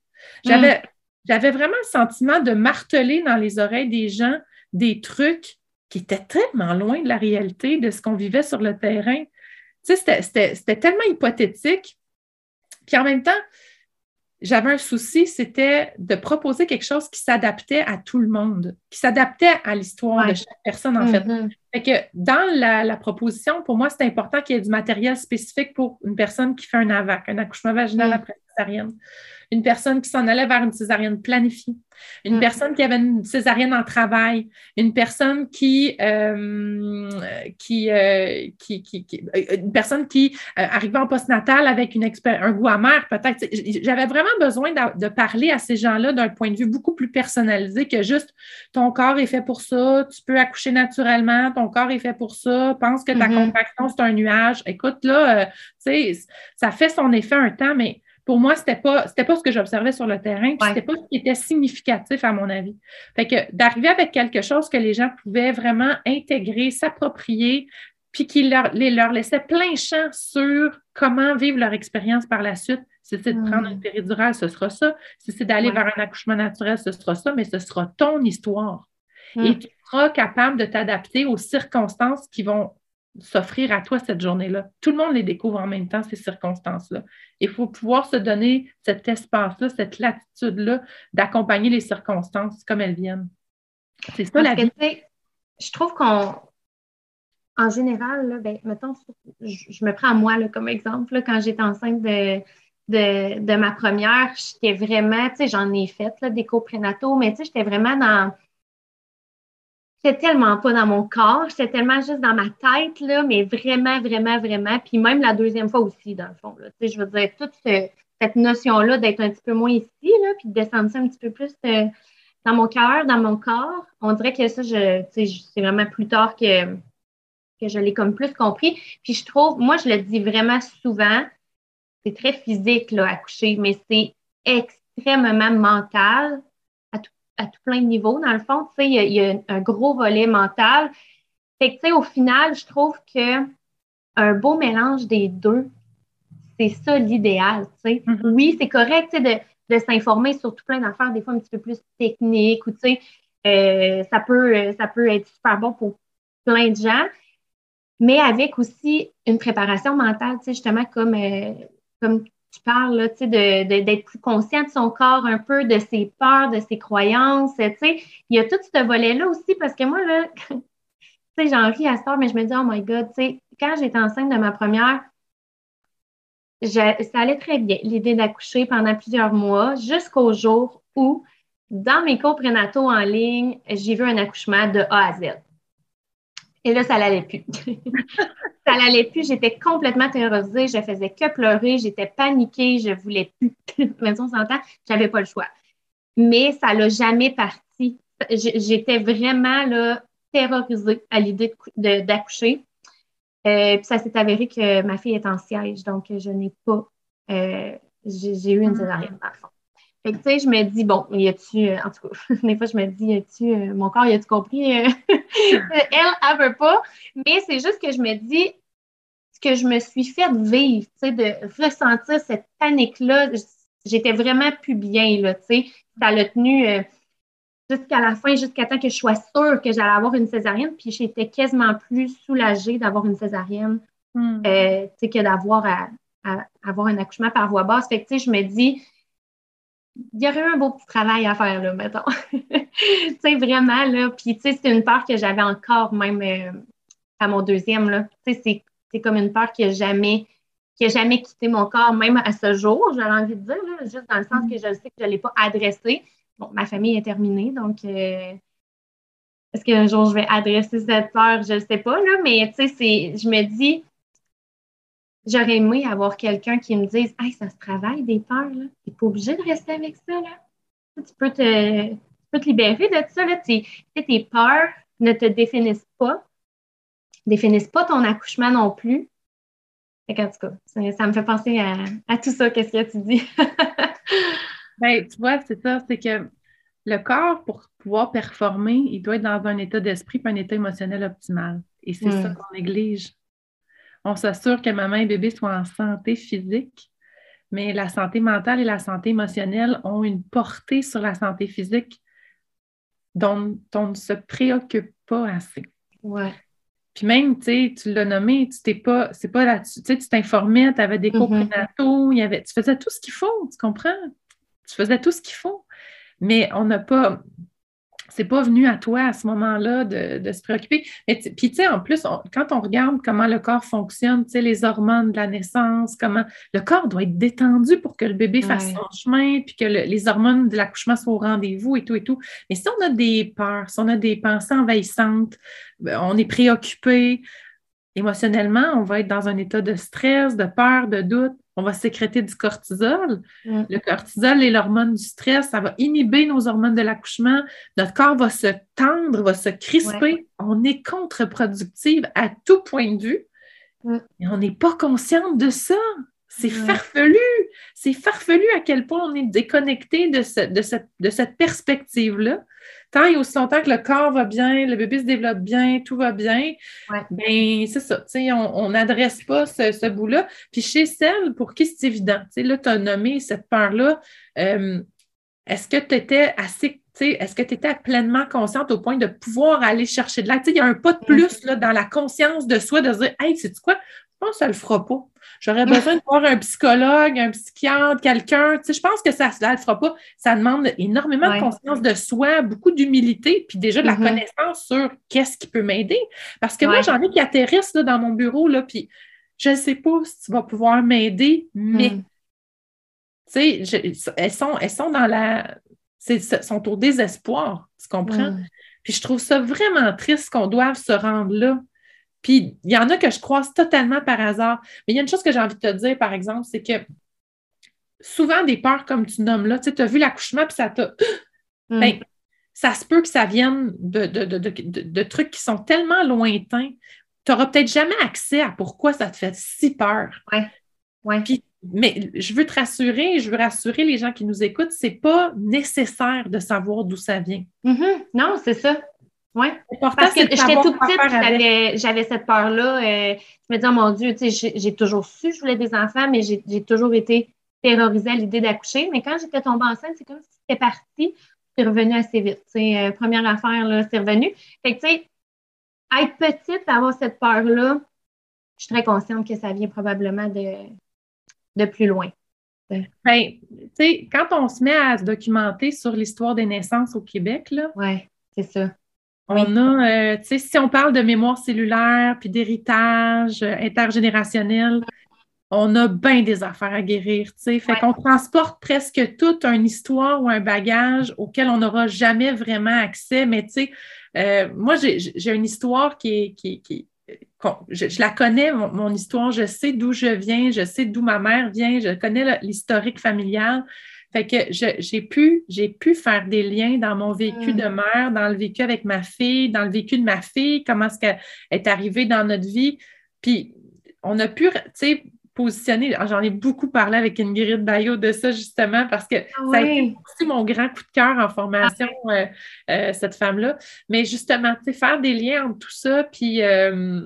J'avais, mm. j'avais vraiment le sentiment de marteler dans les oreilles des gens des trucs qui étaient tellement loin de la réalité, de ce qu'on vivait sur le terrain. Tu sais, c'était, tellement hypothétique. Puis en même temps, j'avais un souci, c'était de proposer quelque chose qui s'adaptait à tout le monde, qui s'adaptait à l'histoire de chaque personne, en fait. Mm-hmm. Fait que dans la, proposition, pour moi, c'est important qu'il y ait du matériel spécifique pour une personne qui fait un AVAC, un accouchement vaginal mm. après césarienne une personne qui s'en allait vers une césarienne planifiée, une mm. personne qui avait une césarienne en travail, une personne qui, euh, qui, euh, qui, euh, une personne qui arrivait en postnatal avec une un goût amer, peut-être. J'avais vraiment besoin de, parler à ces gens-là d'un point de vue beaucoup plus personnalisé que juste ton corps est fait pour ça, tu peux accoucher naturellement, ton corps est fait pour ça, pense que ta mm-hmm. compaction, c'est un nuage. Écoute, là, tu sais, ça fait son effet un temps, mais pour moi, c'était pas, pas ce que j'observais sur le terrain, puis c'était pas ce qui était significatif à mon avis. Fait que d'arriver avec quelque chose que les gens pouvaient vraiment intégrer, s'approprier, puis qui leur, les, leur laissait plein champ sur comment vivre leur expérience par la suite. Si c'est de mm. prendre une péridurale, ce sera ça. Si c'est d'aller vers un accouchement naturel, ce sera ça, mais ce sera ton histoire. Mm. Et tu seras capable de t'adapter aux circonstances qui vont s'offrir à toi cette journée-là. Tout le monde les découvre en même temps, ces circonstances-là. Il faut pouvoir se donner cet espace-là, cette latitude-là d'accompagner les circonstances comme elles viennent. C'est ça la vie. Je trouve qu'on, en général, là, ben, mettons, je, me prends à moi comme exemple, quand j'étais enceinte de, de, ma première, j'étais vraiment, tu sais, j'en ai fait là, des cours prénataux, mais tu sais, j'étais vraiment dans j'étais tellement pas dans mon corps, j'étais tellement juste dans ma tête, là, mais vraiment, vraiment, vraiment. Puis même la deuxième fois aussi, dans le fond. Là. Je veux dire, toute cette notion-là d'être un petit peu moins ici, là, puis de descendre ça un petit peu plus euh, dans mon cœur, dans mon corps, on dirait que ça, je, c'est vraiment plus tard que, que je l'ai comme plus compris. Puis je trouve, moi, je le dis vraiment souvent, c'est très physique, là, accoucher, mais c'est extrêmement mental à tout plein de niveaux. Dans le fond, tu sais, il y, a un gros volet mental. Fait que, tu sais, au final, je trouve que un beau mélange des deux, c'est ça l'idéal, tu sais. Mm-hmm. Oui, c'est correct, tu sais, de, s'informer sur tout plein d'affaires, des fois un petit peu plus techniques, ou tu sais, euh, ça, peut, ça peut être super bon pour plein de gens, mais avec aussi une préparation mentale, tu sais, justement, comme, euh, comme tu parles d'être plus conscient de son corps un peu, de ses peurs, de ses croyances. Il y a tout ce volet-là aussi parce que moi, là, <laughs> j'en ris à ça, mais je me dis, oh my God, quand j'étais enceinte de ma première, ça allait très bien, l'idée d'accoucher pendant plusieurs mois, jusqu'au jour où, dans mes cours prénataux en ligne, j'ai vu un accouchement de A à Z. Et là, ça n'allait plus. <laughs> ça n'allait plus. J'étais complètement terrorisée. Je faisais que pleurer. J'étais paniquée. Je voulais plus. <laughs> Mais on s'entend, j'avais pas le choix. Mais ça l'a jamais parti. J'étais vraiment là, terrorisée à l'idée d'accoucher. Euh, puis ça s'est avéré que ma fille est en siège, donc je n'ai pas. Euh, j'ai eu une ah. césarienne, par contre. Fait que, tu sais, je me dis, bon, y a-tu, euh, en tout cas, <laughs> des fois, je me dis, y a-tu, euh, mon corps, y a-tu compris? Euh, <laughs> elle, elle veut pas. Mais c'est juste que je me dis, ce que je me suis fait vivre, tu sais, de ressentir cette panique-là, j'étais vraiment plus bien, là, tu sais. Ça l'a tenu jusqu'à la fin, jusqu'à temps que je sois sûre que j'allais avoir une césarienne. Puis j'étais quasiment plus soulagée d'avoir une césarienne, hmm. tu sais, que d'avoir à, avoir un accouchement par voie basse. Fait que, tu sais, je me dis, il y aurait un beau petit travail à faire, là, mettons. <laughs> tu sais, vraiment, là. Puis, tu sais, c'est une peur que j'avais encore, même euh, à mon deuxième, là. Tu sais, c'est comme une peur qui n'a jamais, qui jamais quitté mon corps, même à ce jour, j'avais envie de dire, là, juste dans le sens que je sais que je ne l'ai pas adressé. Bon, ma famille est terminée, donc euh, est-ce qu'un jour je vais adresser cette peur? Je ne sais pas, là, mais tu sais, je me dis, j'aurais aimé avoir quelqu'un qui me dise Hey, ça se travaille des peurs, là. Tu n'es pas obligé de rester avec ça, là. Tu peux te, tu peux te libérer de ça, là. tes peurs ne te définissent pas, définissent pas ton accouchement non plus. en tout cas, ça, me fait penser à, tout ça, qu'est-ce que tu dis. <laughs> ben, tu vois, c'est ça, c'est que le corps, pour pouvoir performer, il doit être dans un état d'esprit et un état émotionnel optimal. Et c'est ça mm. qu'on néglige. On s'assure que maman et bébé soient en santé physique, mais la santé mentale et la santé émotionnelle ont une portée sur la santé physique dont on ne se préoccupe pas assez. Ouais. Puis même, tu sais, tu l'as nommé, tu t'es pas, c'est pas là-dessus, tu sais, tu t'informais, tu avais des cours prénataux, il y avait, tu faisais tout ce qu'il faut, tu comprends? Tu faisais tout ce qu'il faut. Mais on n'a pas, c'est pas venu à toi à ce moment-là de, se préoccuper. puis, tu sais, en plus, quand on regarde comment le corps fonctionne, tu sais, les hormones de la naissance, comment le corps doit être détendu pour que le bébé fasse son chemin, puis que les hormones de l'accouchement soient au rendez-vous et tout et tout. Mais si on a des peurs, si on a des pensées envahissantes, ben, on est préoccupé, émotionnellement, on va être dans un état de stress, de peur, de doute on va sécréter du cortisol. Mm. Le cortisol et l'hormone du stress, ça va inhiber nos hormones de l'accouchement. Notre corps va se tendre, va se crisper. On est contre-productive à tout point de vue. Mm. Et on n'est pas consciente de ça. C'est farfelu. C'est farfelu à quel point on est déconnecté de, de cette perspective-là tant et aussi longtemps que le corps va bien, le bébé se développe bien, tout va bien, bien, c'est ça. On n'adresse pas ce, bout-là. Puis chez celle pour qui c'est évident, là, tu as nommé cette peur-là. Euh, est-ce que tu étais assez est-ce que tu étais pleinement consciente au point de pouvoir aller chercher de l'aide? Il y a un pas de mm. plus là, dans la conscience de soi de dire Hey, c'est quoi? Je pense que ça le fera pas. J'aurais besoin de <laughs> voir un psychologue, un psychiatre, quelqu'un. Tu sais, je pense que ça ne le fera pas. Ça demande énormément de conscience de soi, beaucoup d'humilité, puis déjà de la mm-hmm. connaissance sur qu'est-ce qui peut m'aider. Parce que moi, j'en ai qui atterrissent là, dans mon bureau, là, puis je ne sais pas si tu vas pouvoir m'aider, mais mm. tu sais, elles, sont, elles sont dans la. sont au désespoir, tu comprends? Mm. Puis je trouve ça vraiment triste qu'on doive se rendre là. Puis il y en a que je croise totalement par hasard. Mais il y a une chose que j'ai envie de te dire, par exemple, c'est que souvent des peurs comme tu nommes là, tu sais, as vu l'accouchement, puis ça t'a. <gasps> Mm. Ben, ça se peut que ça vienne de, trucs qui sont tellement lointains. Tu n'auras peut-être jamais accès à pourquoi ça te fait si peur. Oui. Ouais. mais je veux te rassurer, je veux rassurer les gens qui nous écoutent, c'est pas nécessaire de savoir d'où ça vient. Mm-hmm. Non, c'est ça. Oui. Parce que j'étais toute petite, j'avais cette peur-là. Euh, je me disais, oh mon Dieu, j'ai toujours su que je voulais des enfants, mais j'ai toujours été terrorisée à l'idée d'accoucher. Mais quand j'étais tombée enceinte, c'est comme si c'était parti, c'est revenu assez vite. Euh, première affaire, là, c'est revenu. Fait que, tu sais, être petite, avoir cette peur-là, je suis très consciente que ça vient probablement de, de plus loin. Ben, tu sais, quand on se met à se documenter sur l'histoire des naissances au Québec, là, ouais, c'est ça. On a, euh, tu sais, si on parle de mémoire cellulaire, puis d'héritage euh, intergénérationnel, on a bien des affaires à guérir, tu sais. Fait qu'on transporte presque toute une histoire ou un bagage auquel on n'aura jamais vraiment accès. Mais tu sais, euh, moi, j'ai une histoire qui est, qui, je, la connais, mon histoire, je sais d'où je viens, je sais d'où ma mère vient, je connais l'historique familial. Fait que j'ai pu, pu faire des liens dans mon vécu mm. de mère, dans le vécu avec ma fille, dans le vécu de ma fille, comment est-ce qu'elle est arrivée dans notre vie. Puis on a pu, tu sais, positionner, j'en ai beaucoup parlé avec Ingrid Bayo de ça justement parce que ah ça a été aussi mon grand coup de cœur en formation, ah. euh, euh, cette femme-là. Mais justement, tu sais, faire des liens entre tout ça, puis euh,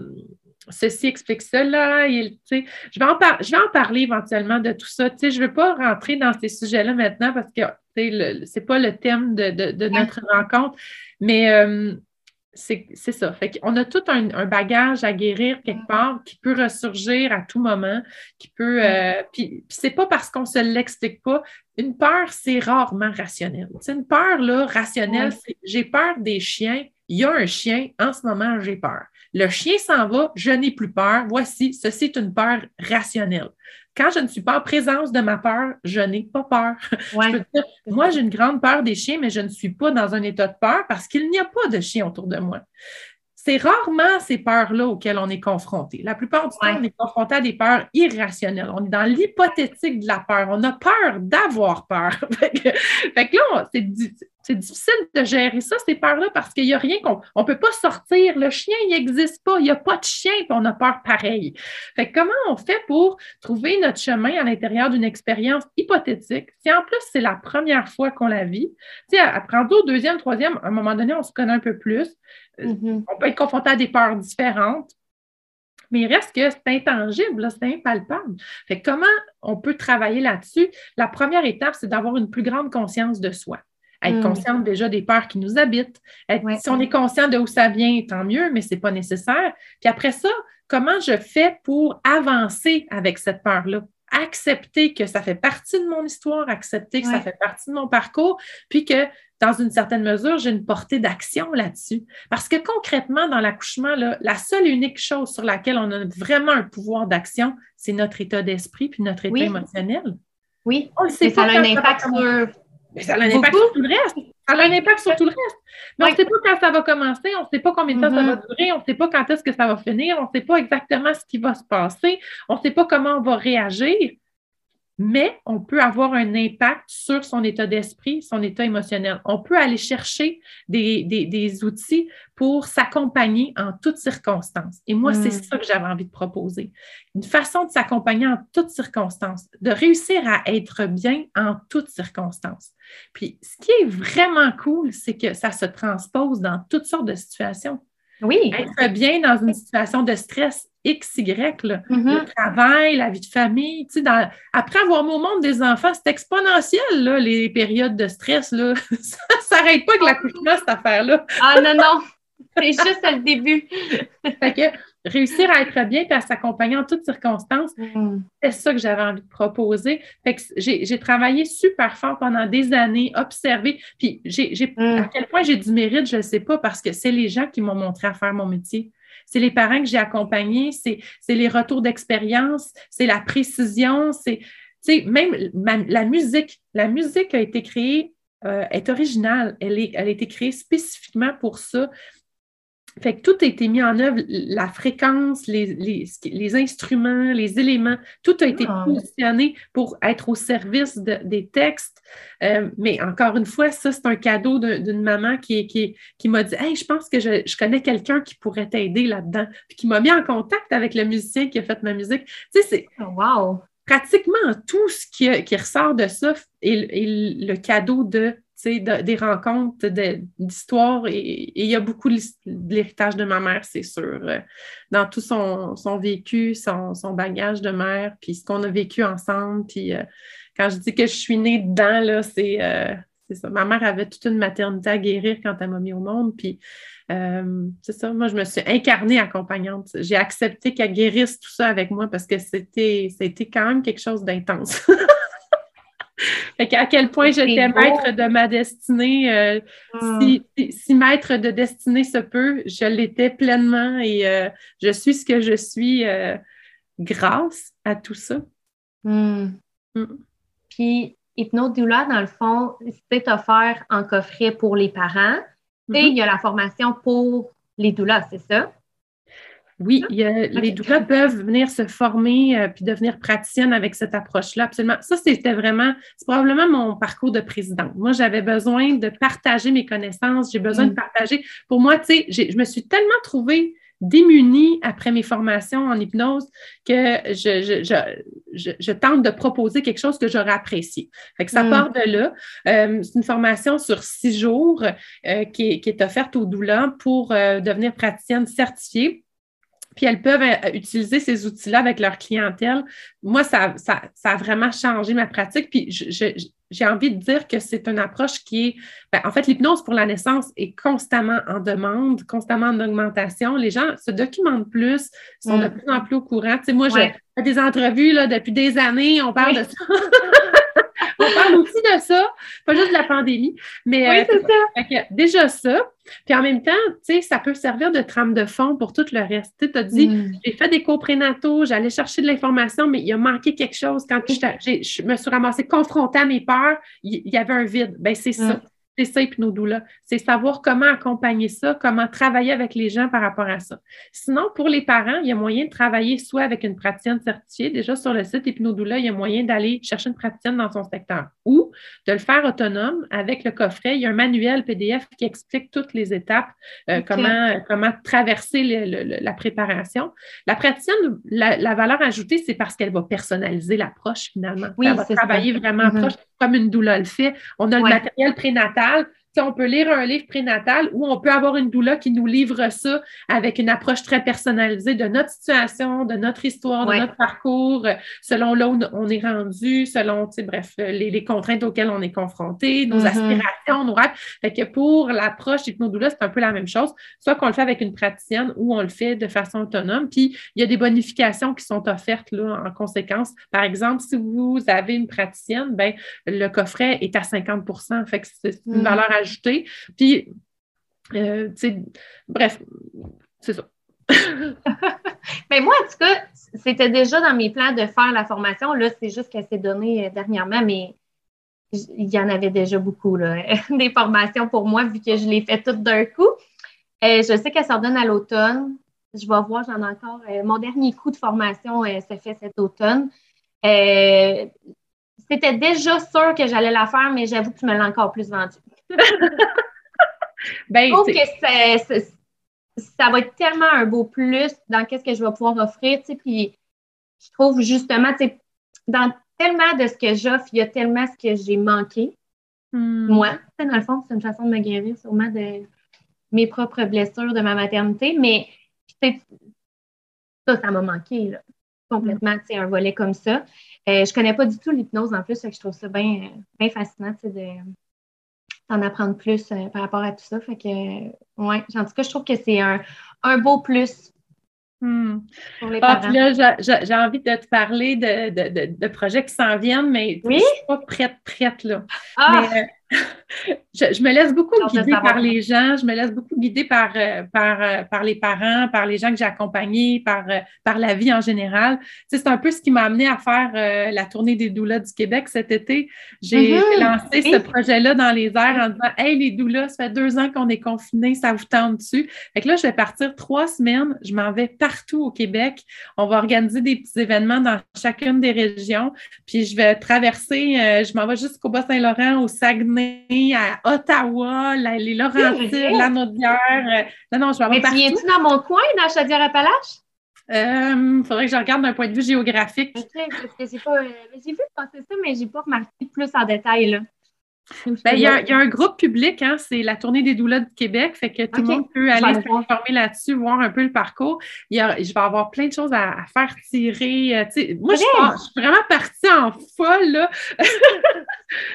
ceci explique cela. Il, je, vais en je vais en parler éventuellement de tout ça. je ne veux pas rentrer dans ces sujets-là maintenant parce que ce n'est pas le thème de, notre rencontre, mais euh, c'est ça. Fait qu'on a tout un, bagage à guérir quelque part qui peut ressurgir à tout moment, qui peut. Euh, puis, c'est pas parce qu'on se l'explique pas. Une peur, c'est rarement rationnel. C'est une peur là, rationnelle, j'ai peur des chiens. Il y a un chien, en ce moment, j'ai peur. Le chien s'en va, je n'ai plus peur. Voici, ceci est une peur rationnelle. Quand je ne suis pas en présence de ma peur, je n'ai pas peur. moi, j'ai une grande peur des chiens, mais je ne suis pas dans un état de peur parce qu'il n'y a pas de chien autour de moi. C'est rarement ces peurs-là auxquelles on est confronté. La plupart du temps, on est confronté à des peurs irrationnelles. On est dans l'hypothétique de la peur. On a peur d'avoir peur. <laughs> fait, que, là, c'est difficile de gérer ça, ces peurs-là, parce qu'il n'y a rien qu'on ne peut pas sortir. Le chien, il n'existe pas. Il n'y a pas de chien, puis on a peur pareil. Fait que comment on fait pour trouver notre chemin à l'intérieur d'une expérience hypothétique? Si en plus, c'est la première fois qu'on la vit, tu sais, après au deuxième, troisième, à un moment donné, on se connaît un peu plus. Mm-hmm. On peut être confronté à des peurs différentes. Mais il reste que c'est intangible, c'est impalpable. Fait comment on peut travailler là-dessus? La première étape, c'est d'avoir une plus grande conscience de soi. Être mm. conscient déjà des peurs qui nous habitent. Si on est conscient de où ça vient, tant mieux, mais ce n'est pas nécessaire. Puis après ça, comment je fais pour avancer avec cette peur-là? Accepter que ça fait partie de mon histoire, accepter que ça fait partie de mon parcours, puis que dans une certaine mesure, j'ai une portée d'action là-dessus. Parce que concrètement, dans l'accouchement, la seule et unique chose sur laquelle on a vraiment un pouvoir d'action, c'est notre état d'esprit puis notre état émotionnel. Oui, on sait pas ça a un impact sur... ça a un impact sur tout le reste. Ça a un impact sur tout le reste. Mais on ne sait pas quand ça va commencer, on ne sait pas combien de temps ça va mm-hmm. durer, on ne sait pas quand est-ce que ça va finir, on ne sait pas exactement ce qui va se passer, on ne sait pas comment on va réagir mais on peut avoir un impact sur son état d'esprit, son état émotionnel. On peut aller chercher des, outils pour s'accompagner en toutes circonstances. Et moi, c'est hmm. ça que j'avais envie de proposer. Une façon de s'accompagner en toutes circonstances, de réussir à être bien en toutes circonstances. Puis, ce qui est vraiment cool, c'est que ça se transpose dans toutes sortes de situations. Oui. Être bien dans une situation de stress X, Y, le mm-hmm. travail, la vie de famille. Tu sais, après avoir mis au monde des enfants, c'est exponentiel, là, les périodes de stress. Là. <laughs> ça ne s'arrête pas avec l'accouchement, cette affaire-là. ah non, non, c'est juste le début. <laughs> fait que réussir à être bien et à s'accompagner en toutes circonstances, mm. c'est ça que j'avais envie de proposer. Fait que j'ai travaillé super fort pendant des années, observé. Puis j'ai, mm. à quel point j'ai du mérite, je ne sais pas, parce que c'est les gens qui m'ont montré à faire mon métier c'est les parents que j'ai accompagnés, c'est les retours d'expérience, c'est la précision, c'est même la musique. La musique a été créée, euh, est originale, elle, est, elle a été créée spécifiquement pour ça. Fait que tout a été mis en œuvre, la fréquence, les, les, instruments, les éléments, tout a été ah. positionné pour être au service des textes. Euh, mais encore une fois, ça, c'est un cadeau d'une maman qui, qui, qui m'a dit Hey, je pense que je, je connais quelqu'un qui pourrait t'aider là-dedans. Puis qui m'a mis en contact avec le musicien qui a fait ma musique. Tu sais, c'est. Oh, wow! Pratiquement tout ce qui, qui ressort de ça est le cadeau de des rencontres d'histoires et il y a beaucoup de l'héritage de ma mère, c'est sûr, euh, dans tout son, vécu, son, bagage de mère, puis ce qu'on a vécu ensemble. Puis euh, quand je dis que je suis née dedans, là, euh, c'est ça. Ma mère avait toute une maternité à guérir quand elle m'a mis au monde, puis c'est ça, moi, je me suis incarnée accompagnante. J'ai accepté qu'elle guérisse tout ça avec moi parce que c'était quand même quelque chose d'intense. <laughs> Fait à quel point j'étais maître de ma destinée. Euh, ah. si, maître de destinée se peut, je l'étais pleinement et euh, je suis ce que je suis euh, grâce à tout ça. Hmm. Hmm. Puis, Hypnodoula, dans le fond, c'est offert en coffret pour les parents. Et mm-hmm. il y a la formation pour les doulas, c'est ça? Oui, les doulas peuvent venir se former euh, puis devenir praticiennes avec cette approche-là, absolument. Ça, c'était vraiment, c'est probablement mon parcours de présidente. Moi, j'avais besoin de partager mes connaissances, j'ai besoin de mm. partager. Pour moi, tu sais, je me suis tellement trouvée démunie après mes formations en hypnose que je, je, je, tente de proposer quelque chose que j'aurais apprécié. Fait que ça mm. part de là. Euh, c'est une formation sur six jours euh, qui, est, qui, est, offerte aux doulas pour devenir praticienne certifiée puis elles peuvent euh, utiliser ces outils-là avec leur clientèle. Moi, ça, ça, a vraiment changé ma pratique. Puis j'ai envie de dire que c'est une approche qui est, ben, en fait, l'hypnose pour la naissance est constamment en demande, constamment en augmentation. Les gens se documentent plus, sont de mm. plus en plus au courant. Tu sais, moi, j'ai des entrevues là, depuis des années, on parle de ça. <laughs> on parle aussi de ça, pas juste de la pandémie. Mais oui, euh, ça. déjà ça. Puis en même temps, tu sais, ça peut servir de trame de fond pour tout le reste. Tu as dit, mm. j'ai fait des cours prénataux, j'allais chercher de l'information, mais il a manqué quelque chose. Quand je me suis ramassée confrontée à mes peurs, il y, avait un vide. Ben c'est ça. C'est ça, hypnodoula. C'est savoir comment accompagner ça, comment travailler avec les gens par rapport à ça. Sinon, pour les parents, il y a moyen de travailler soit avec une praticienne certifiée. Déjà, sur le site Hypnodoula, il y a moyen d'aller chercher une praticienne dans son secteur ou de le faire autonome avec le coffret. Il y a un manuel PDF qui explique toutes les étapes, euh, comment, comment traverser la préparation. La praticienne, la, valeur ajoutée, c'est parce qu'elle va personnaliser l'approche finalement. Oui, elle va travailler vraiment mm-hmm. proche, comme une doula le fait. On a le matériel prénatal natural on peut lire un livre prénatal ou on peut avoir une doula qui nous livre ça avec une approche très personnalisée de notre situation, de notre histoire, de notre parcours, selon là où on est rendu, selon, bref, euh, les, contraintes auxquelles on est confronté, nos mm-hmm. aspirations, nos rêves. Fait que pour l'approche hypnodoula, c'est un peu la même chose. Soit qu'on le fait avec une praticienne ou on le fait de façon autonome. Puis, il y a des bonifications qui sont offertes là, en conséquence. Par exemple, si vous avez une praticienne, ben, le coffret est à 50 Fait que c'est une mm. valeur ajoutée euh, bref, c'est ça. <laughs> Mais moi, en tout cas, c'était déjà dans mes plans de faire la formation. Là, c'est juste qu'elle s'est donnée euh, dernièrement, mais il y en avait déjà beaucoup, là, <laughs> des formations pour moi, vu que je l'ai fait toutes d'un coup. Euh, je sais qu'elle s'en donne à l'automne. Je vais voir, j'en ai encore. mon dernier coup de formation s'est fait cet automne. C'était déjà sûr que j'allais la faire, mais j'avoue que tu me l'as encore plus vendue. <laughs> ben, je trouve que ça va être tellement un beau plus dans qu'est-ce que je vais pouvoir offrir, puis je trouve justement, dans tellement de ce que j'offre, il y a tellement ce que j'ai manqué. Hmm. Moi, dans le fond, c'est une façon de me guérir sûrement de mes propres blessures de ma maternité, mais ça, ça m'a manqué, là, complètement, un volet comme ça. Euh, je connais pas du tout l'hypnose en plus, que je trouve ça bien fascinant, de d'en apprendre plus euh, par rapport à tout ça. Fait que, ouais, en tout cas, je trouve que c'est un, un beau plus Hmm. Ah, là, j'ai envie de te parler de, de, de, projets qui s'en viennent, mais je ne suis pas prête, prête, là. Ah! Mais, euh, je, me laisse beaucoup guider par les gens, je me laisse beaucoup guider par, euh, par, euh, par les parents, par les gens que j'ai accompagnés, par, par la vie en général. c'est un peu ce qui m'a amené à faire la tournée des doulas du Québec cet été. J'ai mm-hmm. lancé ce projet-là dans les airs en disant Hey, les doulas, ça fait deux ans qu'on est confinés, ça vous tente dessus. Fait que là, je vais partir trois semaines, je m'en vais partout au Québec. On va organiser des petits événements dans chacune des régions. Puis je vais traverser, euh, je m'en vais jusqu'au Bas-Saint-Laurent, au Saguenay, à Ottawa, les Laurentides, la Naudière. Euh, non, non, je vais avoir Mais tu viens-tu dans mon coin, dans Chaudière-Appalaches? Il euh, faudrait que je regarde d'un point de vue géographique. Parce que j'ai pas. j'ai vu passer ça, mais j'ai pas remarqué plus en détail. Là. <laughs> Ben, il, y a, un groupe public, hein, c'est la tournée des doulas du Québec, fait que tout le monde peut aller se là-dessus, voir un peu le parcours. Il je vais avoir plein de choses à, faire tirer. Euh, moi, je, suis vraiment partie en folle. <laughs>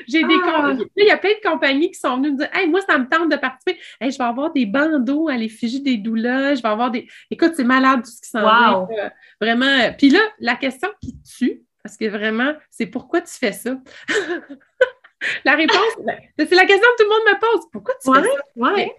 J'ai des ah! Il y a plein de compagnies qui sont venues me dire Hey, moi, ça me tente de participer. Hey, je vais avoir des bandeaux à l'effigie des doulas. Je vais avoir des. Écoute, c'est malade tout ce qui s'en vient. Vraiment. Puis là, la question qui tue, parce que vraiment, c'est pourquoi tu fais ça? <laughs> <laughs> la réponse, ben, c'est la question que tout le monde me pose. Pourquoi tu fais ça? Ouais,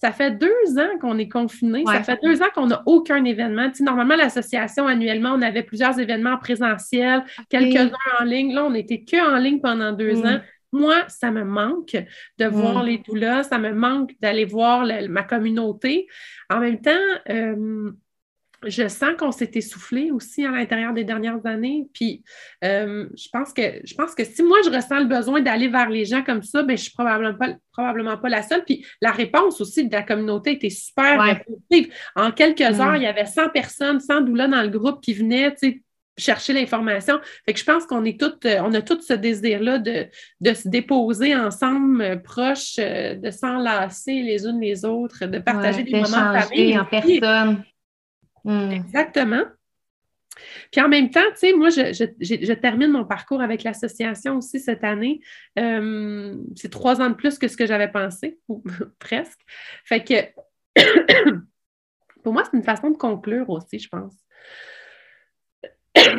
ça fait deux ans qu'on est confiné. Ça fait deux ans qu'on n'a aucun événement. normalement, l'association, annuellement, on avait plusieurs événements présentiels, quelques-uns en ligne. Là, on n'était que en ligne pendant deux hmm. ans. Moi, ça me manque de voir hmm. les doulas, ça me manque d'aller voir ma communauté. En même temps, euh, je sens qu'on s'est essoufflé aussi à l'intérieur des dernières années. Puis euh, je pense que je pense que si moi je ressens le besoin d'aller vers les gens comme ça, ben, je suis probablement pas, probablement pas la seule. Puis la réponse aussi de la communauté était super positive. En quelques mm. heures, il y avait 100 personnes, 100 doulas dans le groupe qui venaient, chercher l'information. Fait que je pense qu'on est toutes, on a tout ce désir-là de, de, se déposer ensemble, euh, proches, euh, de s'enlacer les unes les autres, de partager des moments de famille. en personne. Hmm. Exactement. Puis en même temps, tu sais, moi, je, termine mon parcours avec l'association aussi cette année. Euh, c'est trois ans de plus que ce que j'avais pensé, ou <laughs> presque. Fait que <coughs> pour moi, c'est une façon de conclure aussi, je pense. <coughs> c'est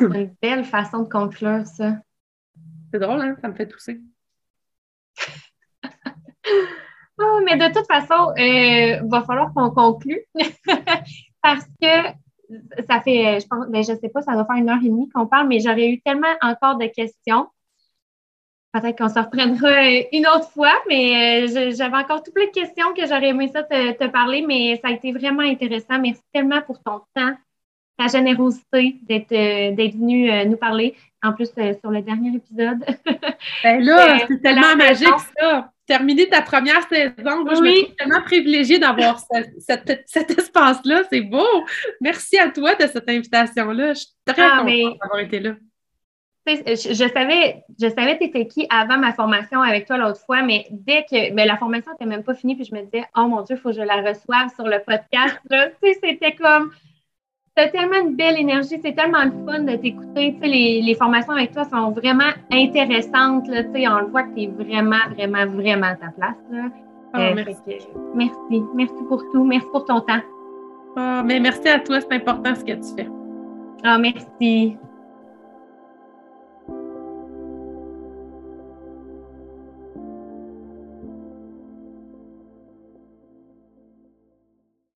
une belle façon de conclure, ça. C'est drôle, hein? Ça me fait tousser. <laughs> oh, mais de toute façon, il euh, va falloir qu'on conclue. <laughs> parce que ça fait, je pense, mais ben, je sais pas, ça va faire une heure et demie qu'on parle, mais j'aurais eu tellement encore de questions. peut-être qu'on se reprendra une autre fois, mais j'avais encore tout plein de questions que j'aurais aimé ça te, parler, mais ça a été vraiment intéressant. Merci tellement pour ton temps, ta générosité d'être d'être venu nous parler. En plus, sur le dernier épisode. ben là, <laughs> c'est tellement magique, ça terminer ta première saison. Moi, je me trouve tellement privilégiée d'avoir cet espace-là. C'est beau. Merci à toi de cette invitation-là. Je suis très ah, contente d'avoir été là. Je, savais, je savais t'étais qui avant ma formation avec toi l'autre fois, mais dès que mais la formation n'était même pas finie, puis je me disais, oh mon Dieu, il faut que je la reçoive sur le podcast. C'était comme tu tellement une belle énergie, c'est tellement le fun de t'écouter. Les, les formations avec toi sont vraiment intéressantes. Là, on le voit que tu es vraiment, vraiment, vraiment à ta place. Là. Oh, euh, merci. merci. Merci pour tout. Merci pour ton temps. Oh, mais merci à toi, c'est important ce que tu fais. Ah, merci.